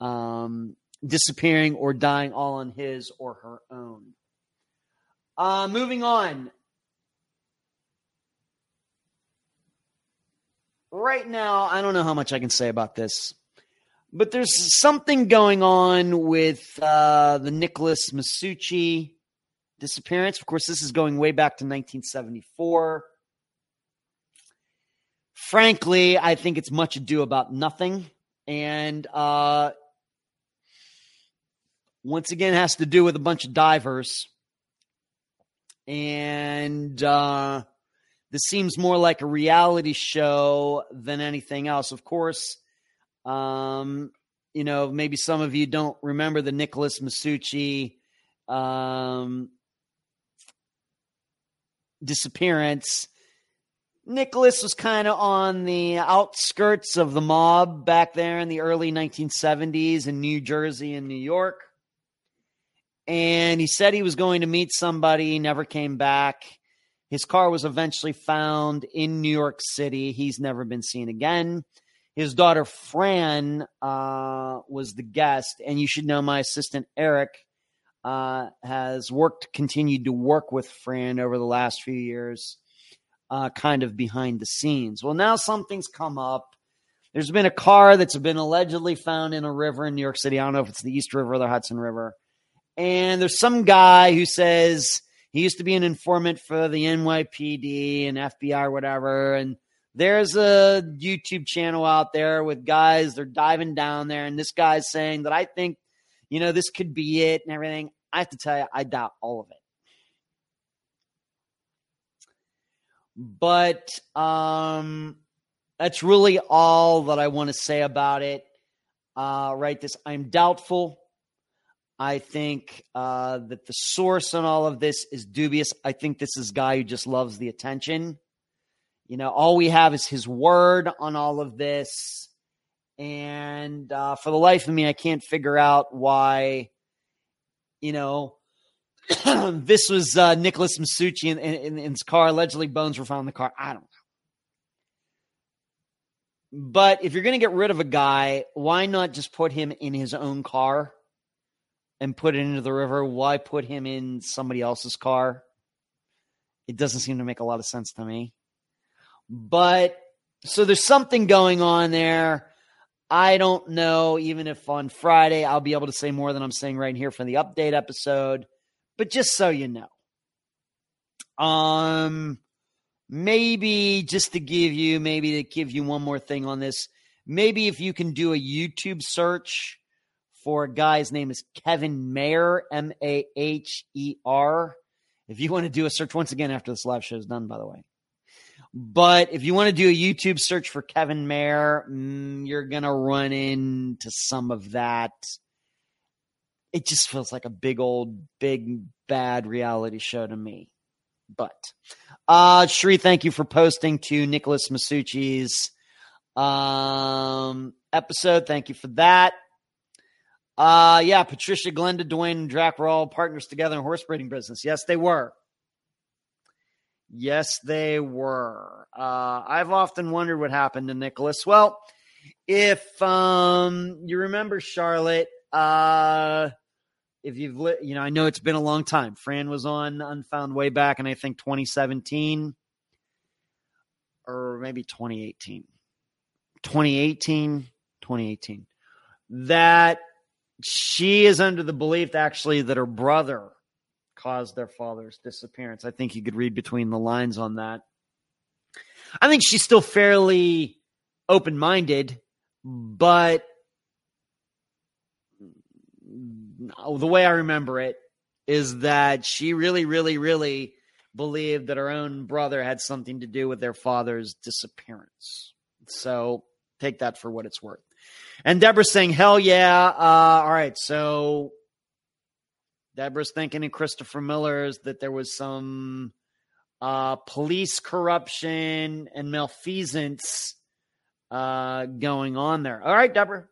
um, disappearing or dying all on his or her own. Uh, moving on. Right now, I don't know how much I can say about this, but there's something going on with uh, the Nicholas Masucci disappearance. Of course, this is going way back to 1974. Frankly, I think it's much ado about nothing. And uh, once again has to do with a bunch of divers. And uh, this seems more like a reality show than anything else. Of course, um, you know, maybe some of you don't remember the Nicholas Masucci um, disappearance. Nicholas was kind of on the outskirts of the mob back there in the early 1970s in New Jersey and New York and he said he was going to meet somebody, he never came back. His car was eventually found in New York City. He's never been seen again. His daughter Fran uh, was the guest, and you should know my assistant Eric uh, has worked, continued to work with Fran over the last few years, uh, kind of behind the scenes. Well, now something's come up. There's been a car that's been allegedly found in a river in New York City. I don't know if it's the East River or the Hudson River and there's some guy who says he used to be an informant for the NYPD and FBI or whatever. And there's a YouTube channel out there with guys, they're diving down there, and this guy's saying that I think, you know, this could be it and everything. I have to tell you, I doubt all of it. But um, that's really all that I want to say about it. Uh, right, this I'm doubtful. I think uh, that the source on all of this is dubious. I think this is a guy who just loves the attention. You know, all we have is his word on all of this. And uh, for the life of me, I can't figure out why, you know, this was uh, Nicholas Masucci in, in, in, his car. Allegedly, bones were found in the car. I don't know. But if you're going to get rid of a guy, why not just put him in his own car and put it into the river? Why put him in somebody else's car? It doesn't seem to make a lot of sense to me. But so there's something going on there. I don't know, even if on Friday I'll be able to say more than I'm saying right here for the update episode. But just so you know. Um maybe just to give you maybe to give you one more thing on this maybe if you can do a youtube search for a guy's name is kevin maher m-a-h-e-r if you want to do a search once again after this live show is done by the way. But if you want to do a youtube search for kevin maher mm, you're gonna run into some of that. It just feels like a big old big bad reality show to me. But uh, Shri, thank you for posting to Nicholas Masucci's um, episode. Thank you for that. Uh, yeah, Patricia, Glenda, Dwayne, and Drac were all partners together in horse breeding business. Yes, they were. Yes, they were. Uh, I've often wondered what happened to Nicholas. Well, if um, you remember Charlotte, uh, if you've li- you know, I know it's been a long time. Fran was on Unfound way back and I think 2017 or maybe 2018. 2018, 2018. That she is under the belief actually that her brother caused their father's disappearance. I think you could read between the lines on that. I think she's still fairly open minded, but the way I remember it is that she really, really, really believed that her own brother had something to do with their father's disappearance. So take that for what it's worth. And Deborah's saying, hell yeah. Uh, all right. So Deborah's thinking in Christopher Miller's that there was some uh, police corruption and malfeasance uh, going on there. All right, Deborah.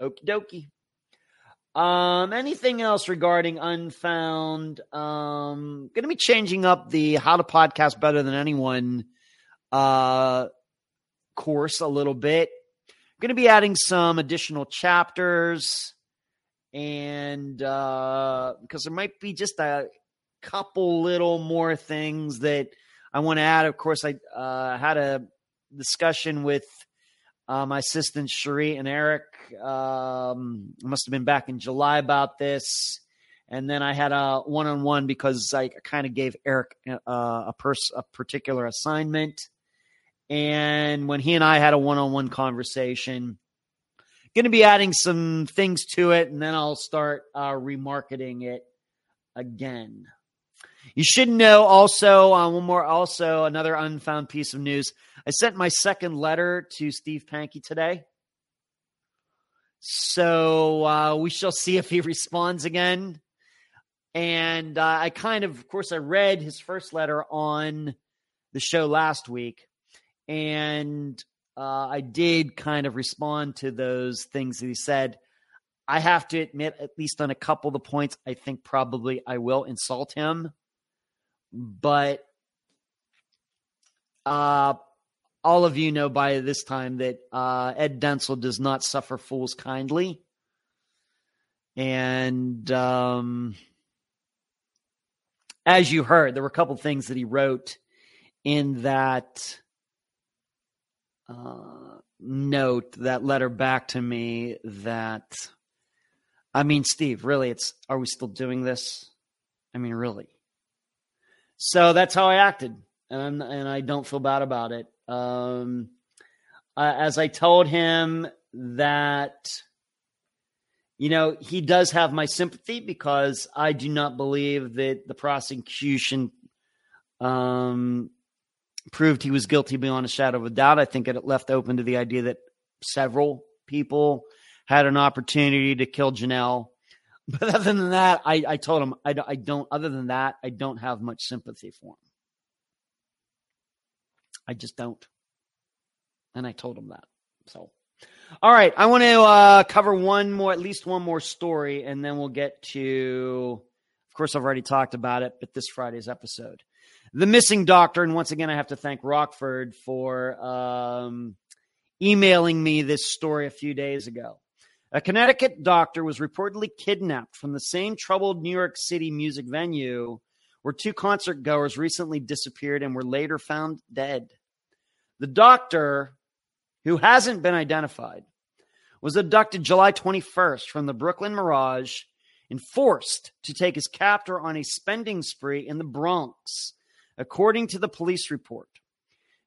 Okie dokie. Um, anything else regarding Unfound? Um, going to be changing up the How to Podcast Better Than Anyone uh, course a little bit. Going to be adding some additional chapters, and uh, because there might be just a couple little more things that I want to add. Of course, I uh, had a discussion with uh, my assistants Cherie and Eric um, must have been back in July about this, and then I had a one-on-one because I kind of gave Eric uh, a pers- a particular assignment, and when he and I had a one-on-one conversation, going to be adding some things to it, and then I'll start uh, remarketing it again. You should know also uh, one more, also another unfound piece of news. I sent my second letter to Steve Pankey today. So uh, we shall see if he responds again. And uh, I kind of, of course, I read his first letter on the show last week. And uh, I did kind of respond to those things that he said. I have to admit, at least on a couple of the points, I think probably I will insult him. But uh, all of you know by this time that uh, Ed Dentzel does not suffer fools kindly. And um, as you heard, there were a couple things that he wrote in that uh, note, that letter back to me that, I mean, Steve, really, it's, are we still doing this? I mean, really. So that's how I acted. And, and I don't feel bad about it Um, uh, as I told him that, you know, he does have my sympathy because I do not believe that the prosecution um, proved he was guilty beyond a shadow of a doubt. I think it left open to the idea that several people had an opportunity to kill Janelle. But other than that, I, I told him I, I don't, other than that, I don't have much sympathy for him. I just don't. And I told him that. So, all right. I want to uh, cover one more, at least one more story, and then we'll get to, of course, I've already talked about it, but this Friday's episode. The Missing Doctor. And once again, I have to thank Rockford for um, emailing me this story a few days ago. A Connecticut doctor was reportedly kidnapped from the same troubled New York City music venue where two concert goers recently disappeared and were later found dead. The doctor, who hasn't been identified, was abducted July 21st from the Brooklyn Mirage and forced to take his captor on a spending spree in the Bronx according to the police report.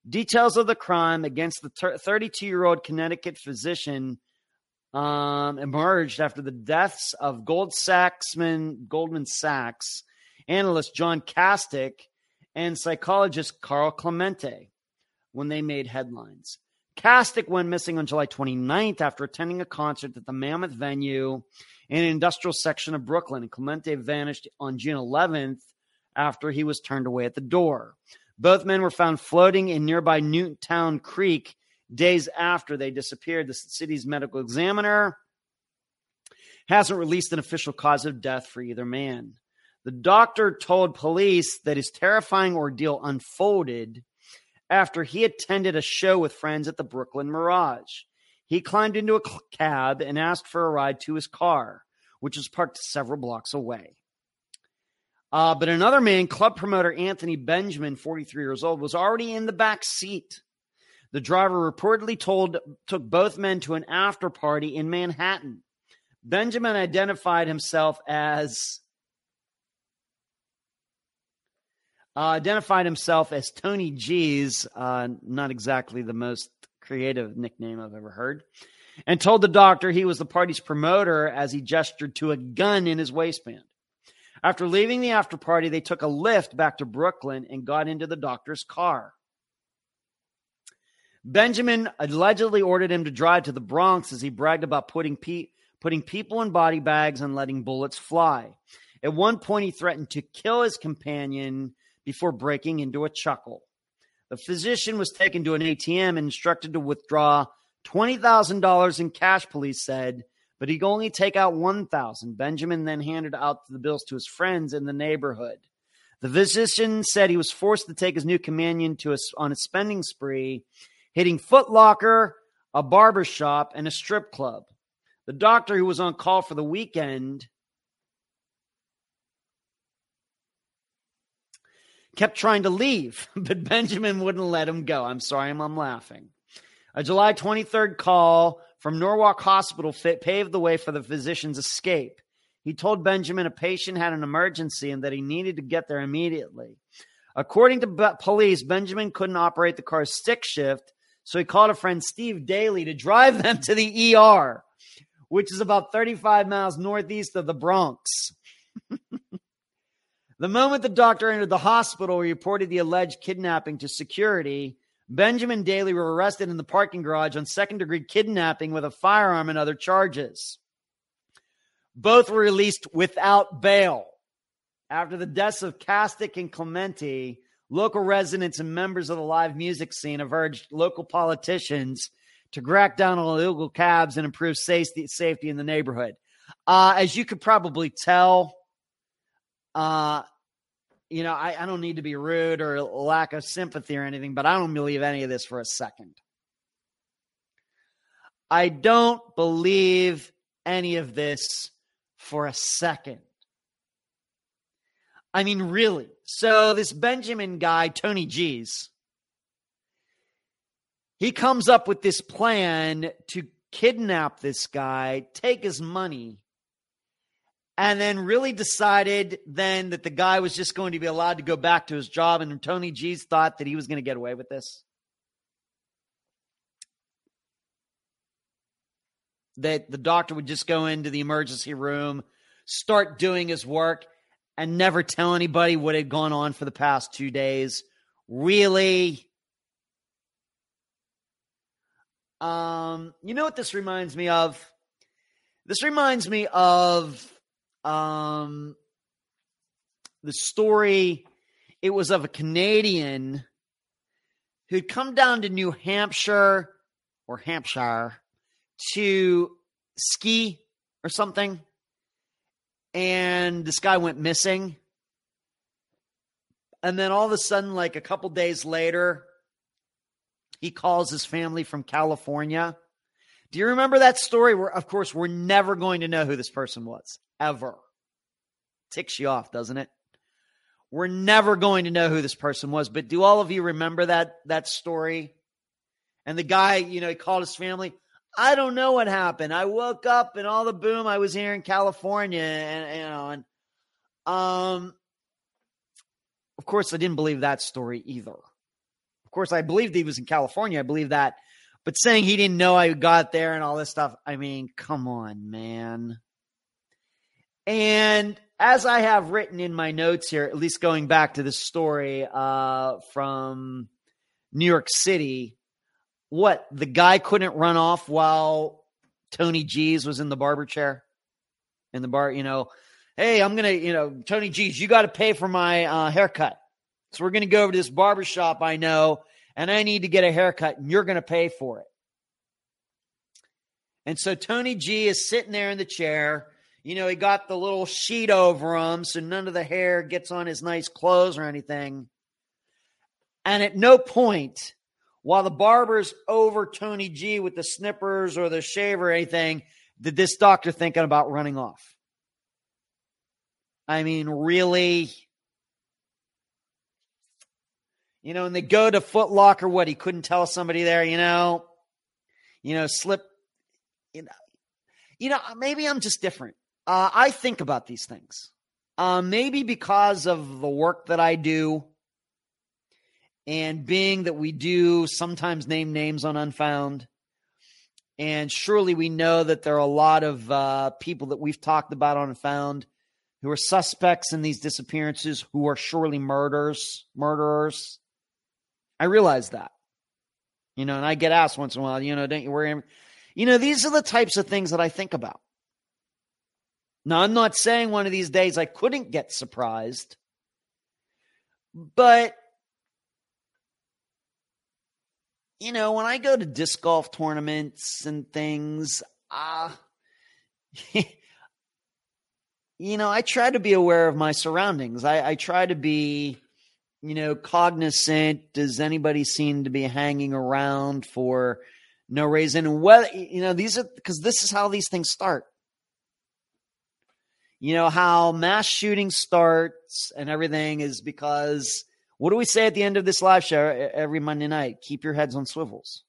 Details of the crime against the 32 year old Connecticut physician um, emerged after the deaths of Gold Saxman, Goldman Sachs analyst John Kasich and psychologist Carl Clemente when they made headlines. Kasich went missing on July 29th after attending a concert at the Mammoth venue in an industrial section of Brooklyn, and Clemente vanished on June 11th after he was turned away at the door. Both men were found floating in nearby Newtown Creek days after they disappeared. The city's medical examiner hasn't released an official cause of death for either man. The doctor told police that his terrifying ordeal unfolded after he attended a show with friends at the Brooklyn Mirage. He climbed into a cab and asked for a ride to his car, which was parked several blocks away. Uh, but another man, club promoter Anthony Benjamin, 43 years old, was already in the back seat. The driver reportedly told took both men to an after party in Manhattan. Benjamin identified himself as uh, identified himself as Tony G's, uh, not exactly the most creative nickname I've ever heard, and told the doctor he was the party's promoter as he gestured to a gun in his waistband. After leaving the after party, they took a lift back to Brooklyn and got into the doctor's car. Benjamin allegedly ordered him to drive to the Bronx as he bragged about putting, pe- putting people in body bags and letting bullets fly. At one point, he threatened to kill his companion before breaking into a chuckle. The physician was taken to an ATM and instructed to withdraw $20,000 in cash, police said, but he could only take out 1,000. Benjamin then handed out the bills to his friends in the neighborhood. The physician said he was forced to take his new companion to a, on a spending spree, hitting Foot Locker, a barber shop, and a strip club. The doctor who was on call for the weekend kept trying to leave, but Benjamin wouldn't let him go. I'm sorry, I'm laughing. A July 23rd call from Norwalk Hospital paved the way for the physician's escape. He told Benjamin a patient had an emergency and that he needed to get there immediately. According to police, Benjamin couldn't operate the car's stick shift, so he called a friend, Steve Daly, to drive them to the ER, which is about 35 miles northeast of the Bronx. the moment the doctor entered the hospital, he reported the alleged kidnapping to security Benjamin Daly were arrested in the parking garage on second degree kidnapping with a firearm and other charges. Both were released without bail. After the deaths of Kasich and Clemente, local residents and members of the live music scene have urged local politicians to crack down on illegal cabs and improve safety, safety in the neighborhood. Uh, as you could probably tell, uh, you know, I, I don't need to be rude or lack of sympathy or anything, but I don't believe any of this for a second. I don't believe any of this for a second. I mean, really. So, this Benjamin guy, Tony G's, he comes up with this plan to kidnap this guy, take his money, and then really decided then that the guy was just going to be allowed to go back to his job and Tony G's thought that he was going to get away with this? That the doctor would just go into the emergency room, start doing his work, and never tell anybody what had gone on for the past two days. Really? Um, you know what this reminds me of? This reminds me of um the story. It was of a Canadian who'd come down to New Hampshire or Hampshire to ski or something. And this guy went missing. And then all of a sudden, like a couple days later, he calls his family from California. Do you remember that story? Where, of course, we're never going to know who this person was, ever. Ticks you off, doesn't it? We're never going to know who this person was. But do all of you remember that that story? And the guy, you know, he called his family. I don't know what happened. I woke up and all the boom, I was here in California, and you know, and um, of course, I didn't believe that story either. Of course, I believed he was in California. I believe that, but saying he didn't know I got there and all this stuff, I mean, come on, man. And as I have written in my notes here, at least going back to this story uh, from New York City, what the guy couldn't run off while Tony G's was in the barber chair in the bar, you know, hey, I'm gonna, you know, Tony G's, you got to pay for my uh, haircut. So we're gonna go over to this barber shop I know, and I need to get a haircut, and you're gonna pay for it. And so Tony G is sitting there in the chair. You know, he got the little sheet over him so none of the hair gets on his nice clothes or anything. And at no point while the barber's over Tony G with the snippers or the shave or anything, did this doctor thinking about running off? I mean, really? You know, and they go to Foot Locker, what? He couldn't tell somebody there, you know? You know, slip. You know, you know maybe I'm just different. Uh, I think about these things. Uh, maybe because of the work that I do and being that we do sometimes name names on Unfound, and surely we know that there are a lot of uh, people that we've talked about on Unfound who are suspects in these disappearances who are surely murderers, murderers. I realize that. You know, and I get asked once in a while, you know, don't you worry? You know, these are the types of things that I think about. Now, I'm not saying one of these days I couldn't get surprised, but you know, when I go to disc golf tournaments and things, uh, you know, I try to be aware of my surroundings. I, I try to be, you know, cognizant. Does anybody seem to be hanging around for no reason? Well, you know, these are because this is how these things start. You know, how mass shooting starts and everything is because what do we say at the end of this live show every Monday night? Keep your heads on swivels.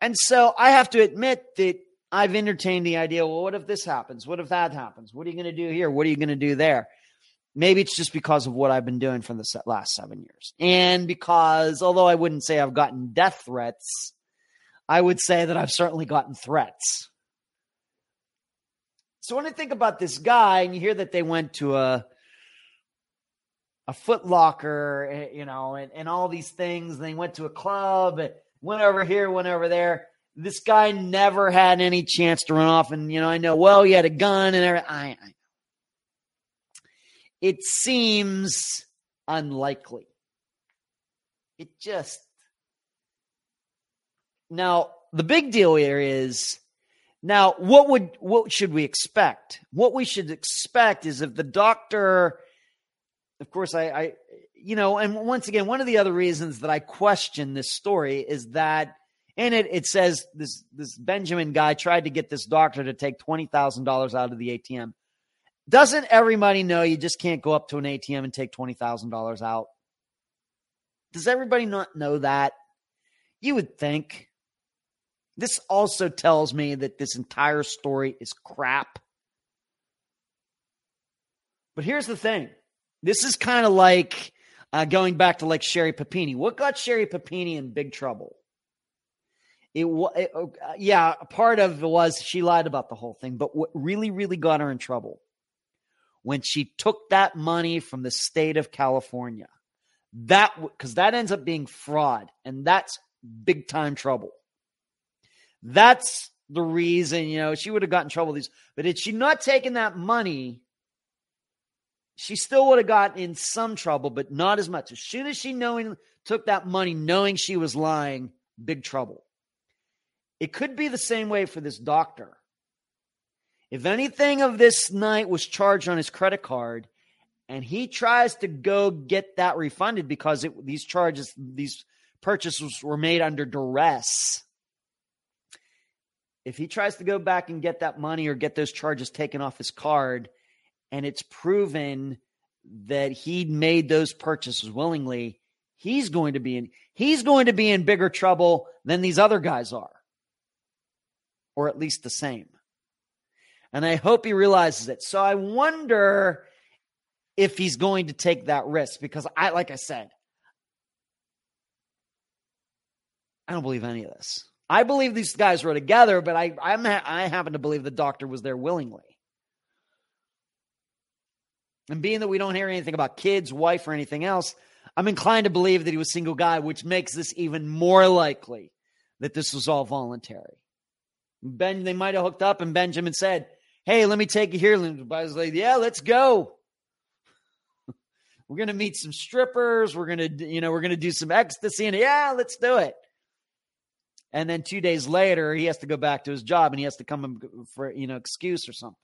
And so I have to admit that I've entertained the idea well, what if this happens? What if that happens? What are you going to do here? What are you going to do there? Maybe it's just because of what I've been doing for the last seven years. And because, although I wouldn't say I've gotten death threats, I would say that I've certainly gotten threats. So when I think about this guy and you hear that they went to a a Foot Locker, eh, you know, and, and all these things. And they went to a club, went over here, went over there. This guy never had any chance to run off. And, you know, I know, well, he had a gun and everything. I, I, it seems unlikely. It just. Now, the big deal here is now what would what should we expect? What we should expect is if the doctor of course, I, I, you know, and once again, one of the other reasons that I question this story is that in it it says this this Benjamin guy tried to get this doctor to take twenty thousand dollars out of the ATM. Doesn't everybody know you just can't go up to an ATM and take twenty thousand dollars out? Does everybody not know that? You would think. This also tells me that this entire story is crap. But here's the thing this is kind of like uh, going back to like Sherri Papini. What got Sherri Papini in big trouble? it, it uh, yeah, part of it was she lied about the whole thing, but what really, really got her in trouble when she took that money from the state of California. That because that ends up being fraud, and that's big time trouble. That's the reason, you know, she would have gotten trouble these. But had she not taken that money, she still would have gotten in some trouble, but not as much. As soon as she knowing took that money, knowing she was lying, big trouble. It could be the same way for this doctor. If anything of this night was charged on his credit card and he tries to go get that refunded because it, these charges, these purchases were made under duress. If he tries to go back and get that money or get those charges taken off his card and it's proven that he made those purchases willingly, he's going to be in he's going to be in bigger trouble than these other guys are. Or at least the same. And I hope he realizes it. So I wonder if he's going to take that risk because I, like I said, I don't believe any of this. I believe these guys were together, but I I'm, I happen to believe the doctor was there willingly. And being that we don't hear anything about kids, wife, or anything else, I'm inclined to believe that he was a single guy, which makes this even more likely that this was all voluntary. Ben, they might have hooked up, and Benjamin said, Hey, let me take you here. Was like, Yeah, let's go. we're gonna meet some strippers. We're gonna, you know, we're gonna do some ecstasy, and yeah, let's do it. And then two days later, he has to go back to his job, and he has to come for you know excuse or something.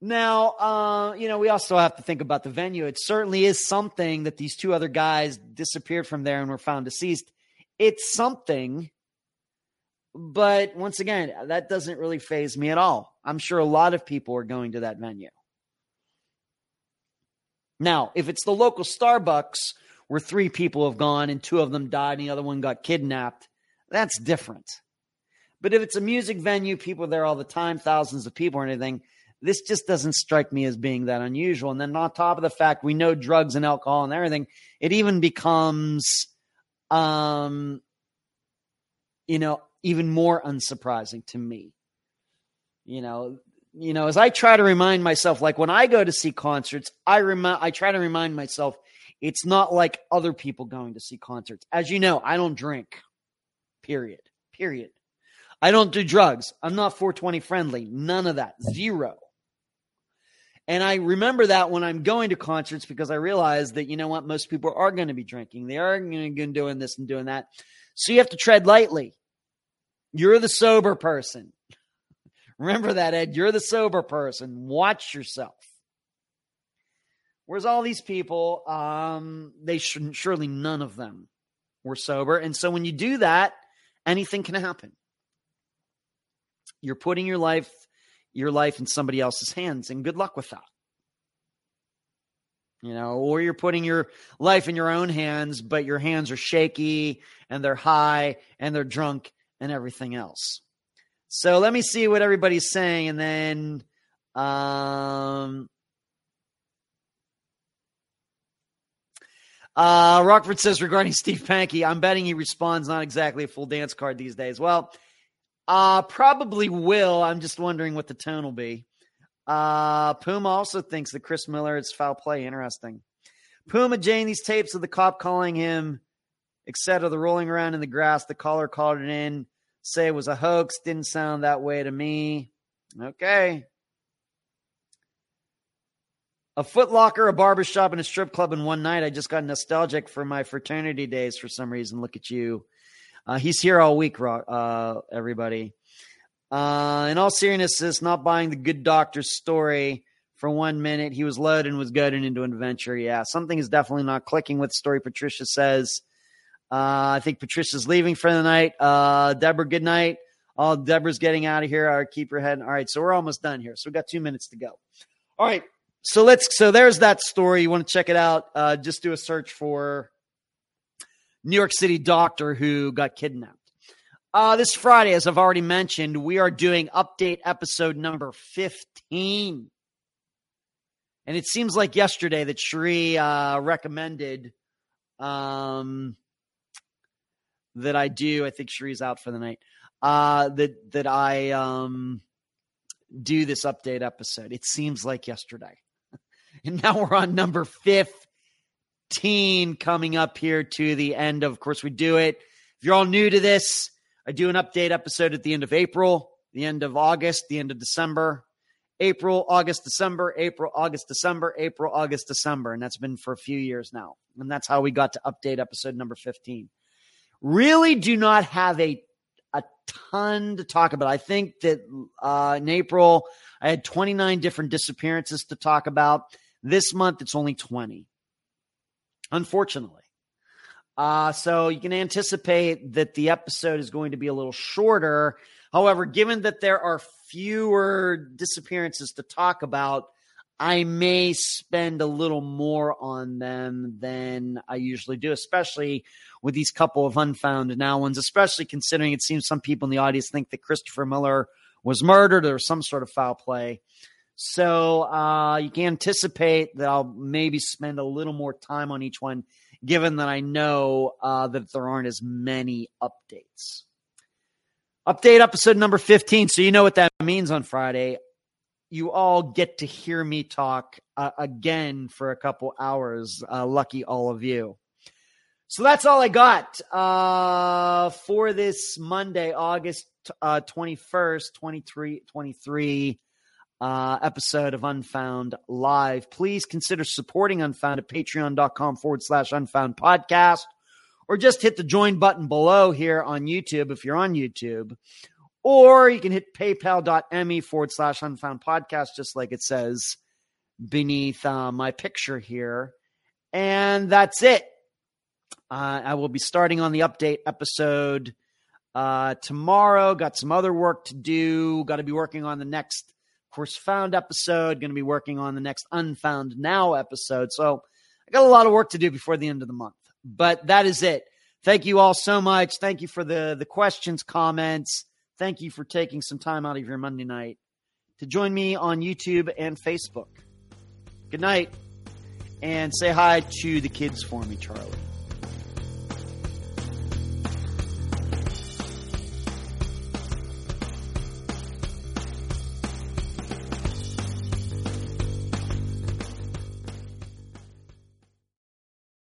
Now, uh, you know, we also have to think about the venue. It certainly is something that these two other guys disappeared from there and were found deceased. It's something but once again, that doesn't really phase me at all. I'm sure a lot of people are going to that venue. Now, if it's the local Starbucks where three people have gone and two of them died and the other one got kidnapped, that's different. But if it's a music venue, people there all the time, thousands of people or anything, this just doesn't strike me as being that unusual. And then on top of the fact we know drugs and alcohol and everything, it even becomes um you know even more unsurprising to me. You know, you know, as I try to remind myself, like when I go to see concerts, I remind, I try to remind myself, it's not like other people going to see concerts. As you know, I don't drink. Period. Period. I don't do drugs. I'm not 420 friendly. None of that. Zero. And I remember that when I'm going to concerts because I realize that, you know what, most people are going to be drinking. They are going to be doing this and doing that. So you have to tread lightly. You're the sober person. Remember that, Ed. You're the sober person. Watch yourself. Whereas all these people, um, they shouldn't, surely none of them were sober. And so when you do that, anything can happen. You're putting your life, your life in somebody else's hands, and good luck with that. You know, or you're putting your life in your own hands, but your hands are shaky and they're high and they're drunk and everything else. So let me see what everybody's saying, and then um, uh, Rockford says regarding Steve Pankey, I'm betting he responds not exactly a full dance card these days. Well, uh, probably will. I'm just wondering what the tone will be. Uh, Puma also thinks that Chris Miller is foul play. Interesting. Puma Jane, these tapes of the cop calling him etc. The rolling around in the grass, the caller called it in, say it was a hoax. Didn't sound that way to me. Okay. A footlocker, a barbershop, and a strip club in one night. I just got nostalgic for my fraternity days for some reason. Look at you. Uh, he's here all week, uh, everybody. Uh, in all seriousness, not buying the good doctor's story for one minute. He was loaded and was goaded into an adventure. Yeah, something is definitely not clicking with the story. Patricia says I think Patricia's leaving for the night. Uh, Deborah, good night. All Deborah's getting out of here. Right, keep your head. All right, so we're almost done here. So we got two minutes to go. All right, so let's. So there's that story. You want to check it out? Uh, just do a search for New York City doctor who got kidnapped. Uh, this Friday, as I've already mentioned, we are doing update episode number 15. And it seems like yesterday that Cherie uh, recommended um, that I do. I think Cherie's out for the night. Uh, that that I um, do this update episode. It seems like yesterday, and now we're on number fifteen, coming up here to the end. Of, of course, we do it. If you're all new to this, I do an update episode at the end of April, the end of August, the end of December. April, August, December, April, August, December, April, August, December. And that's been for a few years now. And that's how we got to update episode number 15 really do not have a a ton to talk about. I think that uh, in April I had 29 different disappearances to talk about. This month it's only 20. Unfortunately. Uh, so you can anticipate that the episode is going to be a little shorter. However, given that there are fewer disappearances to talk about, I may spend a little more on them than I usually do, especially with these couple of unfound now ones, especially considering it seems some people in the audience think that Christopher Miller was murdered or some sort of foul play. So uh, you can anticipate that I'll maybe spend a little more time on each one, given that I know uh, that there aren't as many updates. Update episode number 15. So you know what that means on Friday you all get to hear me talk uh, again for a couple hours. Uh, lucky all of you. So that's all I got uh, for this Monday, August uh, 21st, 23, uh, episode of Unfound Live. Please consider supporting Unfound at patreon.com forward slash unfound podcast, or just hit the join button below here on YouTube if you're on YouTube or you can hit paypal.me forward slash unfound podcast, just like it says beneath uh, my picture here. And that's it. Uh, I will be starting on the update episode uh, tomorrow. Got some other work to do. Got to be working on the next, course, found episode. Going to be working on the next unfound now episode. So I got a lot of work to do before the end of the month. But that is it. Thank you all so much. Thank you for the the questions, comments thank you for taking some time out of your Monday night to join me on YouTube and Facebook. Good night, and say hi to the kids for me, Charlie.